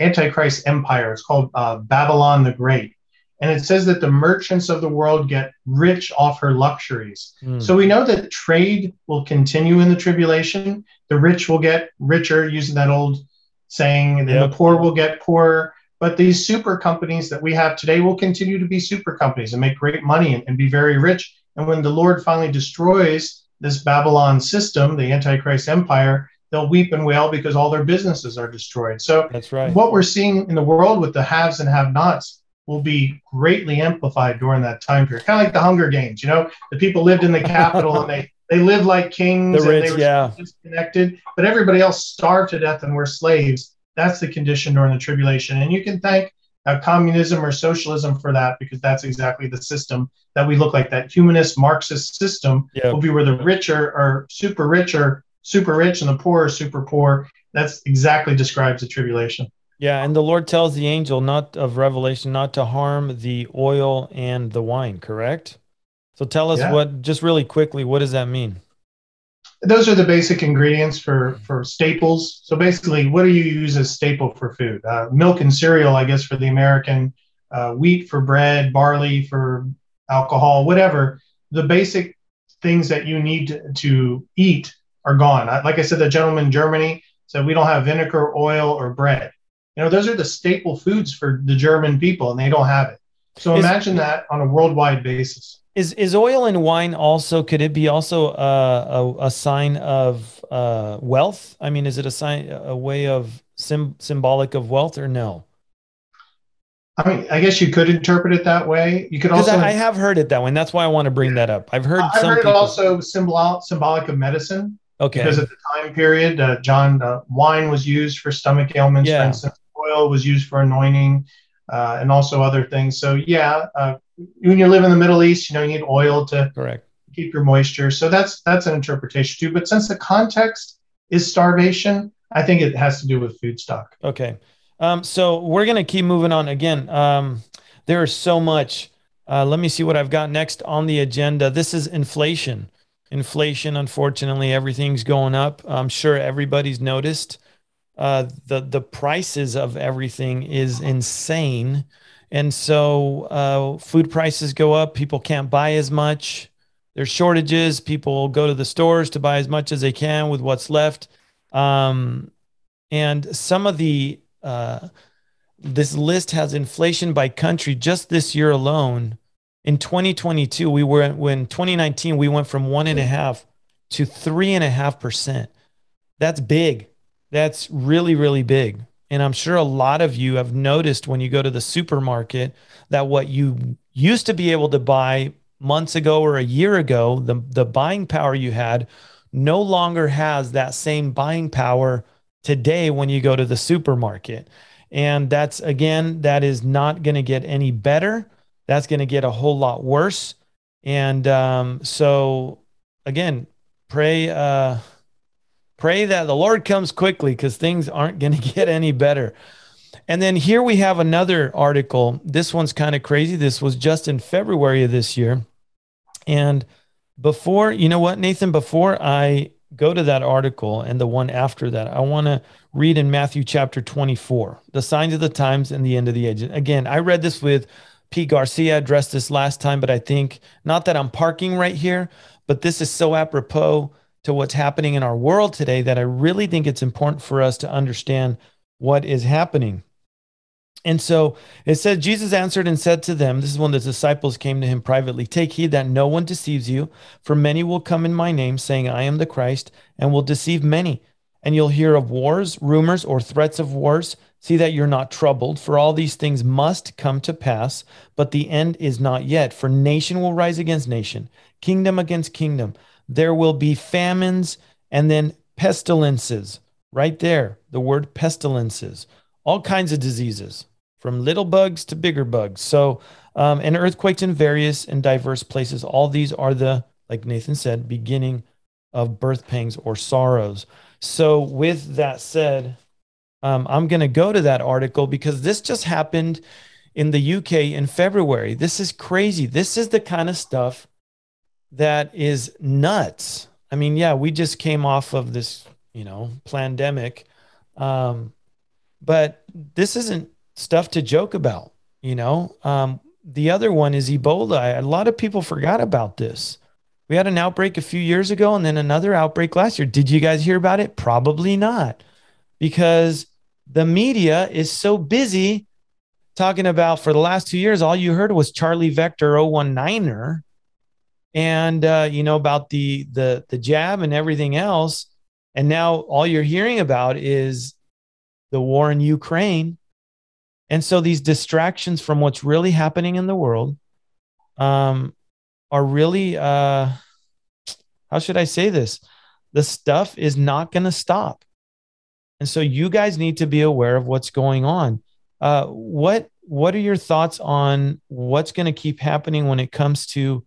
Antichrist empire. It's called uh, Babylon the Great. And it says that the merchants of the world get rich off her luxuries. Hmm. So we know that trade will continue in the tribulation. The rich will get richer, using that old saying, and Yep. the poor will get poorer. But these super companies that we have today will continue to be super companies and make great money and, and be very rich. And when the Lord finally destroys this Babylon system, the Antichrist empire, they'll weep and wail because all their businesses are destroyed. So That's right. what we're seeing in the world with the haves and have nots will be greatly amplified during that time period. Kind of like the Hunger Games, you know, the people lived in the capital and they they lived like kings The and rich, they were yeah. disconnected, but everybody else starved to death and were slaves. That's the condition during the tribulation. And you can thank uh, communism or socialism for that because that's exactly the system that we look like. That humanist Marxist system Yeah. will be where the rich are, are super rich or super rich and the poor are super poor. That's exactly describes the tribulation. Yeah, and the Lord tells the angel not of Revelation not to harm the oil and the wine, correct? So tell us Yeah. what just really quickly, what does that mean? those are the basic ingredients for for staples. So basically, what do you use as staple for food? Uh, milk and cereal, I guess, for the American. Uh, wheat for bread, barley for alcohol, whatever. The basic things that you need to, to eat are gone. I- Like I said, the gentleman in Germany said we don't have vinegar, oil, or bread. You know, those are the staple foods for the German people, and they don't have it. So Is- imagine that on a worldwide basis. Is is oil and wine also could it be also a a, a sign of uh, wealth? I mean, is it a sign a way of sim, symbolic of wealth or no? I mean, I guess you could interpret it that way. You could also I, I have heard it that way. And that's why I want to bring that up. I've heard I've some heard it people. also symbol- symbolic of medicine okay. because at the time period, uh, John, uh, wine was used for stomach ailments, Yeah. for instance. Oil was used for anointing, uh, and also other things. So yeah, uh, when you live in the Middle East, you know you need oil to Correct. keep your moisture. So that's that's an interpretation too. But since the context is starvation, I think it has to do with food stock. Okay. Um, so we're gonna keep moving on. Again, um, there is so much. Uh, let me see what I've got next on the agenda. This is inflation. Inflation, unfortunately, everything's going up. I'm sure everybody's noticed. Uh, the the prices of everything is insane, and so uh, food prices go up. People can't buy as much. There's shortages. People go to the stores to buy as much as they can with what's left. Um, and some of the uh, this list has inflation by country just this year alone. In 2022, we were when 2019 we went from one and a half to three and a half percent. That's big. That's really really big. And I'm sure a lot of you have noticed when you go to the supermarket that what you used to be able to buy months ago or a year ago, the the buying power you had no longer has that same buying power today when you go to the supermarket. And that's again, that is not going to get any better. That's going to get a whole lot worse. And um, so, again, pray, uh, pray that the Lord comes quickly because things aren't going to get any better. And then here we have another article. This one's kind of crazy. This was just in February of this year. And before, you know what, Nathan, before I go to that article and the one after that, I want to read in Matthew chapter 24, the signs of the times and the end of the age. Again, I read this with Pete Garcia, addressed this last time, but I think not that I'm parking right here, but this is so apropos to what's happening in our world today that I really think it's important for us to understand what is happening. And so it says, Jesus answered and said to them, This is when the disciples came to him privately Take heed that no one deceives you, for many will come in my name, saying, I am the Christ, and will deceive many. And you'll hear of wars, rumors, or threats of wars. See that you're not troubled, for all these things must come to pass, but the end is not yet. For nation will rise against nation, kingdom against kingdom. There will be famines and then pestilences. Right there, the word pestilences, all kinds of diseases from little bugs to bigger bugs. So, um, and earthquakes in various and diverse places. All these are the, like Nathan said, beginning of birth pangs or sorrows. So, with that said, um, I'm going to go to that article because this just happened in the UK in February. This is crazy. This is the kind of stuff that is nuts. I mean, yeah, we just came off of this, you know, pandemic. Um, but this isn't stuff to joke about, you know. Um, the other one is Ebola. A lot of people forgot about this. We had an outbreak a few years ago and then another outbreak last year. Did you guys hear about it? Probably not, because the media is so busy talking about for the last two years, all you heard was Charlie Vector 019er and uh, you know about the the the jab and everything else. And now all you're hearing about is the war in Ukraine and so these distractions from what's really happening in the world um, are really, uh, how should I say this? The stuff is not going to stop. And so you guys need to be aware of what's going on. Uh, what what are your thoughts on what's going to keep happening when it comes to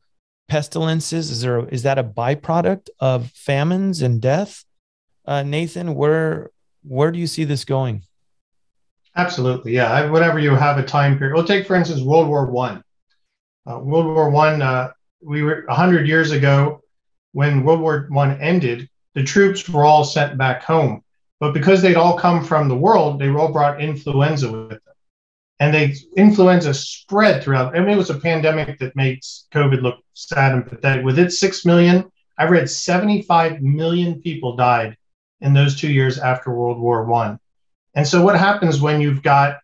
pestilences? Is there is that a byproduct of famines and death? Uh, Nathan, where where do you see this going? Absolutely, yeah. Whenever you have a time period, we'll take for instance World War One. Uh, World War One, uh, we were hundred years ago when World War One ended. The troops were all sent back home, but because they'd all come from the world, they all brought influenza with them, and they influenza spread throughout. I mean, it was a pandemic that makes COVID look sad and pathetic. With its six million, I read seventy-five million people died in those two years after World War One and so, what happens when you've got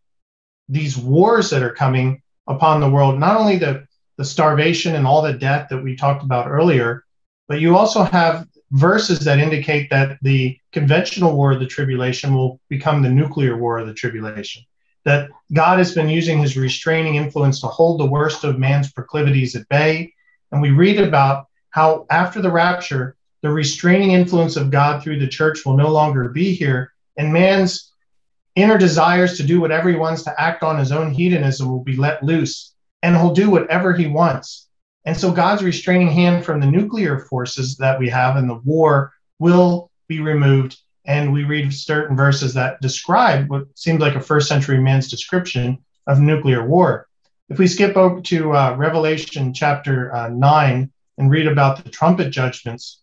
these wars that are coming upon the world? Not only the, the starvation and all the death that we talked about earlier, but you also have verses that indicate that the conventional war of the tribulation will become the nuclear war of the tribulation. That God has been using his restraining influence to hold the worst of man's proclivities at bay. And we read about how after the rapture, the restraining influence of God through the church will no longer be here, and man's inner desires to do whatever he wants to act on his own hedonism will be let loose and he'll do whatever he wants and so god's restraining hand from the nuclear forces that we have in the war will be removed and we read certain verses that describe what seems like a first century man's description of nuclear war if we skip over to uh, revelation chapter uh, 9 and read about the trumpet judgments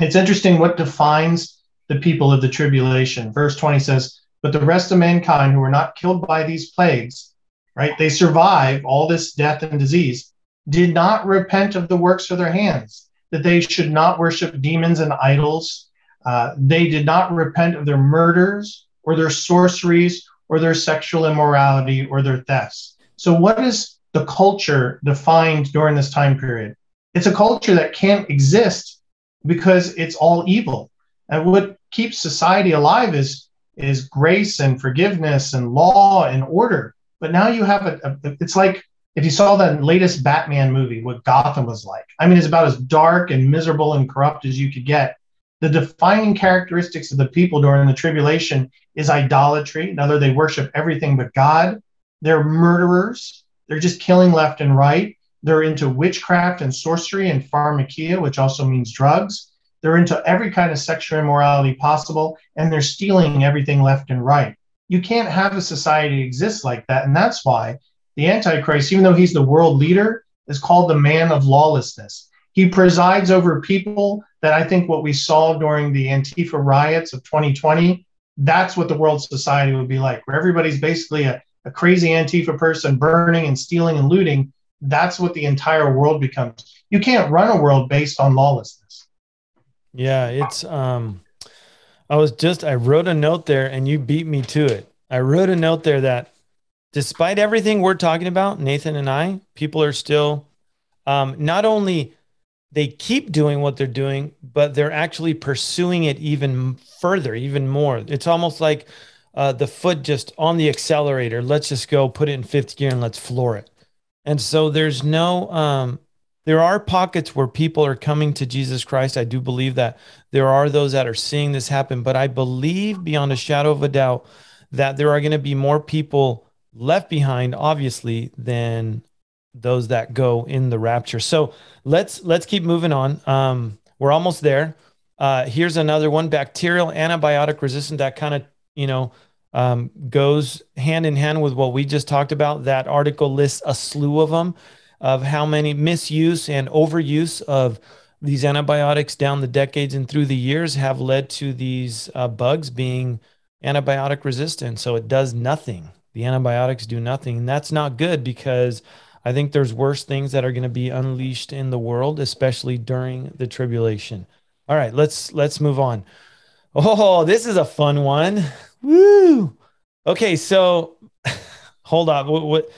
it's interesting what defines the people of the tribulation verse 20 says but the rest of mankind who were not killed by these plagues, right? They survive all this death and disease, did not repent of the works of their hands, that they should not worship demons and idols. Uh, they did not repent of their murders or their sorceries or their sexual immorality or their thefts. So, what is the culture defined during this time period? It's a culture that can't exist because it's all evil. And what keeps society alive is is grace and forgiveness and law and order. But now you have a, a, it's like if you saw the latest Batman movie, what Gotham was like. I mean, it's about as dark and miserable and corrupt as you could get. The defining characteristics of the people during the tribulation is idolatry. In other, they worship everything but God. They're murderers. They're just killing left and right. They're into witchcraft and sorcery and pharmakia, which also means drugs. They're into every kind of sexual immorality possible, and they're stealing everything left and right. You can't have a society exist like that. And that's why the Antichrist, even though he's the world leader, is called the man of lawlessness. He presides over people that I think what we saw during the Antifa riots of 2020, that's what the world society would be like, where everybody's basically a, a crazy Antifa person burning and stealing and looting. That's what the entire world becomes. You can't run a world based on lawlessness. Yeah, it's um I was just I wrote a note there and you beat me to it. I wrote a note there that despite everything we're talking about, Nathan and I, people are still um not only they keep doing what they're doing, but they're actually pursuing it even further, even more. It's almost like uh, the foot just on the accelerator. Let's just go put it in fifth gear and let's floor it. And so there's no um, there are pockets where people are coming to Jesus Christ. I do believe that there are those that are seeing this happen, but I believe beyond a shadow of a doubt that there are going to be more people left behind, obviously, than those that go in the rapture. So let's let's keep moving on. Um, we're almost there. Uh, here's another one: bacterial antibiotic resistant. That kind of you know um, goes hand in hand with what we just talked about. That article lists a slew of them of how many misuse and overuse of these antibiotics down the decades and through the years have led to these uh, bugs being antibiotic resistant. So it does nothing. The antibiotics do nothing. And that's not good because I think there's worse things that are going to be unleashed in the world, especially during the tribulation. All right, let's let's move on. Oh, this is a fun one. Woo. Okay, so hold on. What, what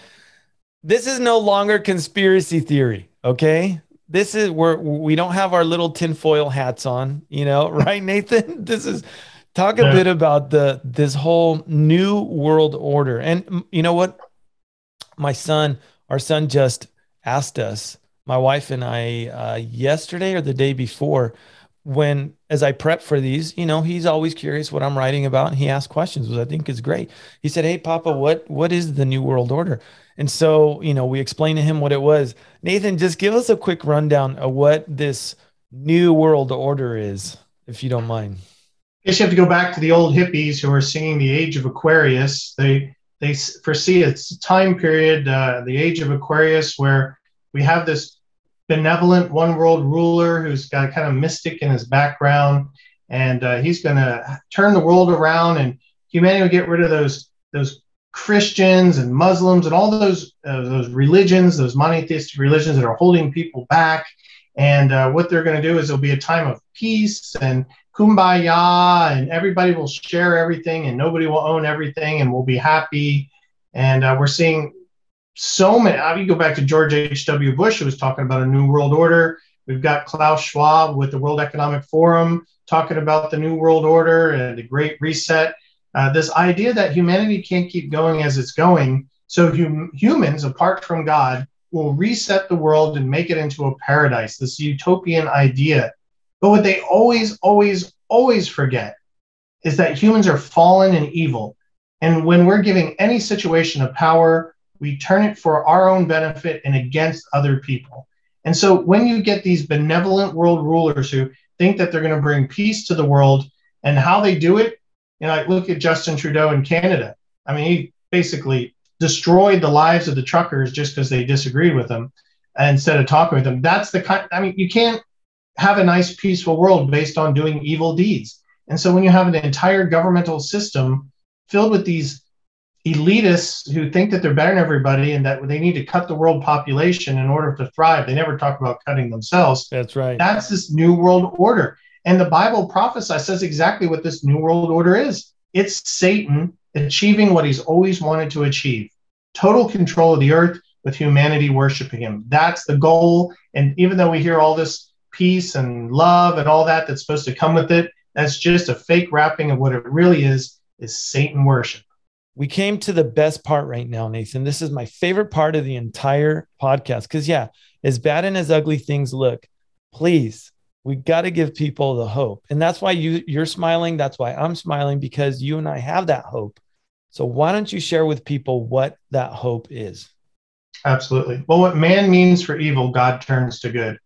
this is no longer conspiracy theory. Okay. This is where we don't have our little tinfoil hats on, you know, right, Nathan? This is talk a yeah. bit about the this whole new world order. And you know what? My son, our son just asked us, my wife and I, uh, yesterday or the day before, when as I prep for these, you know, he's always curious what I'm writing about. And he asked questions, which I think is great. He said, Hey, Papa, what what is the New World Order? And so, you know, we explained to him what it was. Nathan, just give us a quick rundown of what this new world order is, if you don't mind. I guess you have to go back to the old hippies who are singing the age of Aquarius. They they foresee it's a time period, uh, the age of Aquarius, where we have this benevolent one world ruler who's got kind of mystic in his background, and uh, he's going to turn the world around, and humanity will get rid of those those Christians and Muslims and all those uh, those religions, those monotheistic religions that are holding people back. And uh, what they're going to do is there'll be a time of peace and kumbaya, and everybody will share everything, and nobody will own everything, and we'll be happy. And uh, we're seeing so many. I mean, go back to George H.W. Bush, who was talking about a new world order. We've got Klaus Schwab with the World Economic Forum talking about the new world order and the Great Reset uh, this idea that humanity can't keep going as it's going. So hum- humans, apart from God, will reset the world and make it into a paradise, this utopian idea. But what they always, always, always forget is that humans are fallen and evil. And when we're giving any situation of power, we turn it for our own benefit and against other people. And so when you get these benevolent world rulers who think that they're going to bring peace to the world and how they do it you know, like look at Justin Trudeau in Canada. I mean, he basically destroyed the lives of the truckers just because they disagreed with them instead of talking with them. That's the kind. I mean, you can't have a nice, peaceful world based on doing evil deeds. And so when you have an entire governmental system filled with these elitists who think that they're better than everybody and that they need to cut the world population in order to thrive, they never talk about cutting themselves. That's right. That's this new world order. And the Bible prophesies, says exactly what this New World Order is it's Satan achieving what he's always wanted to achieve total control of the earth with humanity worshiping him. That's the goal. And even though we hear all this peace and love and all that that's supposed to come with it, that's just a fake wrapping of what it really is is Satan worship. We came to the best part right now, Nathan. This is my favorite part of the entire podcast. Because, yeah, as bad and as ugly things look, please We got to give people the hope. And that's why you you're smiling, that's why I'm smiling because you and I have that hope. So why don't you share with people what that hope is? Absolutely. Well, what man means for evil, God turns to good.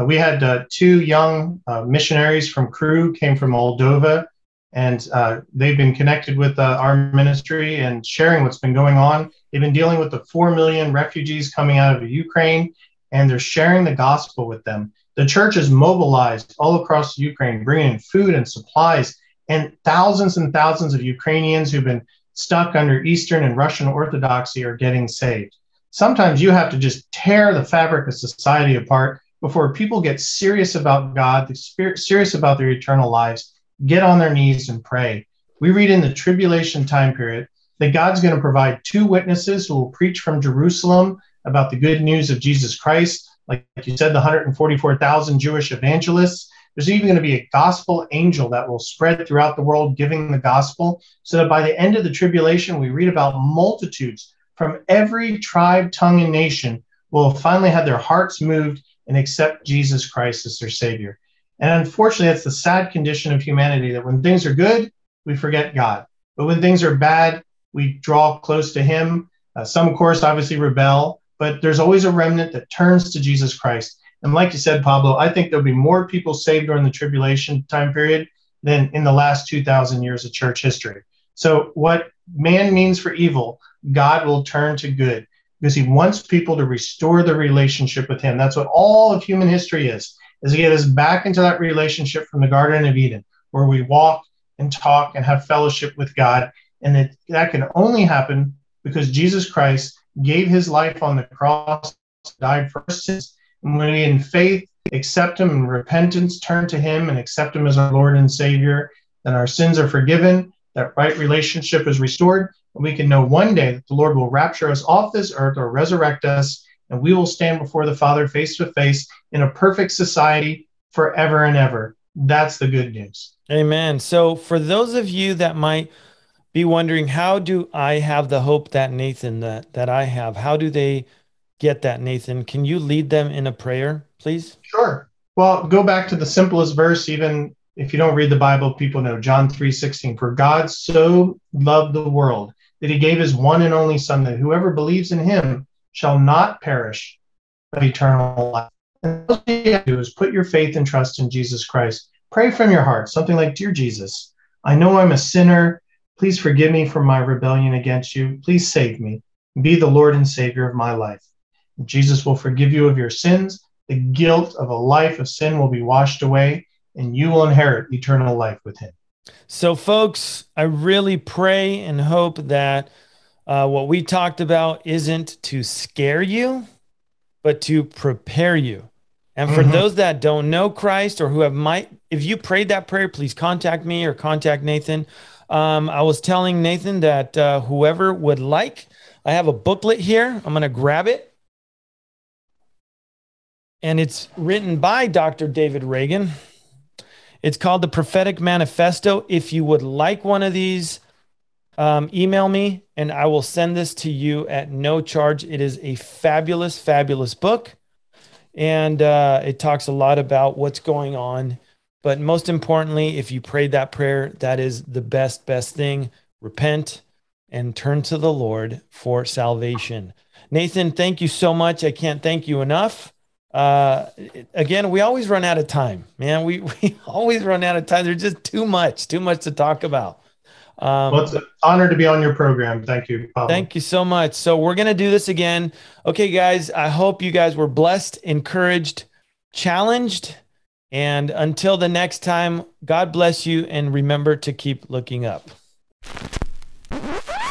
Uh, we had uh, two young uh, missionaries from Cru came from Moldova, and uh, they've been connected with uh, our ministry and sharing what's been going on. They've been dealing with the four million refugees coming out of Ukraine, and they're sharing the gospel with them. The church is mobilized all across Ukraine, bringing food and supplies, and thousands and thousands of Ukrainians who've been stuck under Eastern and Russian Orthodoxy are getting saved. Sometimes you have to just tear the fabric of society apart before people get serious about God, serious about their eternal lives, get on their knees and pray. We read in the tribulation time period that God's going to provide two witnesses who will preach from Jerusalem about the good news of Jesus Christ. Like you said, the 144,000 Jewish evangelists. There's even going to be a gospel angel that will spread throughout the world giving the gospel, so that by the end of the tribulation, we read about multitudes from every tribe, tongue, and nation will finally have their hearts moved and accept Jesus Christ as their Savior. And unfortunately, that's the sad condition of humanity that when things are good, we forget God. But when things are bad, we draw close to Him. Uh, some, of course, obviously rebel, but there's always a remnant that turns to Jesus Christ. And like you said, Pablo, I think there'll be more people saved during the tribulation time period than in the last 2,000 years of church history. So, what man means for evil, God will turn to good because he wants people to restore the relationship with him. That's what all of human history is, is to get us back into that relationship from the Garden of Eden, where we walk and talk and have fellowship with God. And that, that can only happen because Jesus Christ gave his life on the cross, died for us. And when we in faith accept him in repentance, turn to him and accept him as our Lord and Savior, then our sins are forgiven, that right relationship is restored, and we can know one day that the Lord will rapture us off this earth or resurrect us, and we will stand before the Father face to face in a perfect society forever and ever. That's the good news. Amen. So, for those of you that might be wondering, how do I have the hope that Nathan that that I have? How do they get that, Nathan? Can you lead them in a prayer, please? Sure. Well, go back to the simplest verse, even if you don't read the Bible, people know John 3 16. For God so loved the world that he gave his one and only Son, that whoever believes in him shall not perish, but eternal life. And all you have to do is put your faith and trust in Jesus Christ. Pray from your heart, something like, Dear Jesus, I know I'm a sinner. Please forgive me for my rebellion against you. Please save me. Be the Lord and Savior of my life. Jesus will forgive you of your sins. The guilt of a life of sin will be washed away, and you will inherit eternal life with him. So, folks, I really pray and hope that uh, what we talked about isn't to scare you, but to prepare you. And for mm-hmm. those that don't know Christ or who have might, if you prayed that prayer, please contact me or contact Nathan. Um, I was telling Nathan that uh, whoever would like, I have a booklet here. I'm going to grab it. And it's written by Dr. David Reagan. It's called the Prophetic Manifesto. If you would like one of these, um, email me and I will send this to you at no charge. It is a fabulous, fabulous book. And uh, it talks a lot about what's going on. But most importantly, if you prayed that prayer, that is the best, best thing. Repent and turn to the Lord for salvation. Nathan, thank you so much. I can't thank you enough uh, again, we always run out of time, man. We, we always run out of time. There's just too much, too much to talk about. Um, well, it's an honor to be on your program. Thank you. Pablo. Thank you so much. So we're going to do this again. Okay, guys, I hope you guys were blessed, encouraged, challenged. And until the next time, God bless you and remember to keep looking up.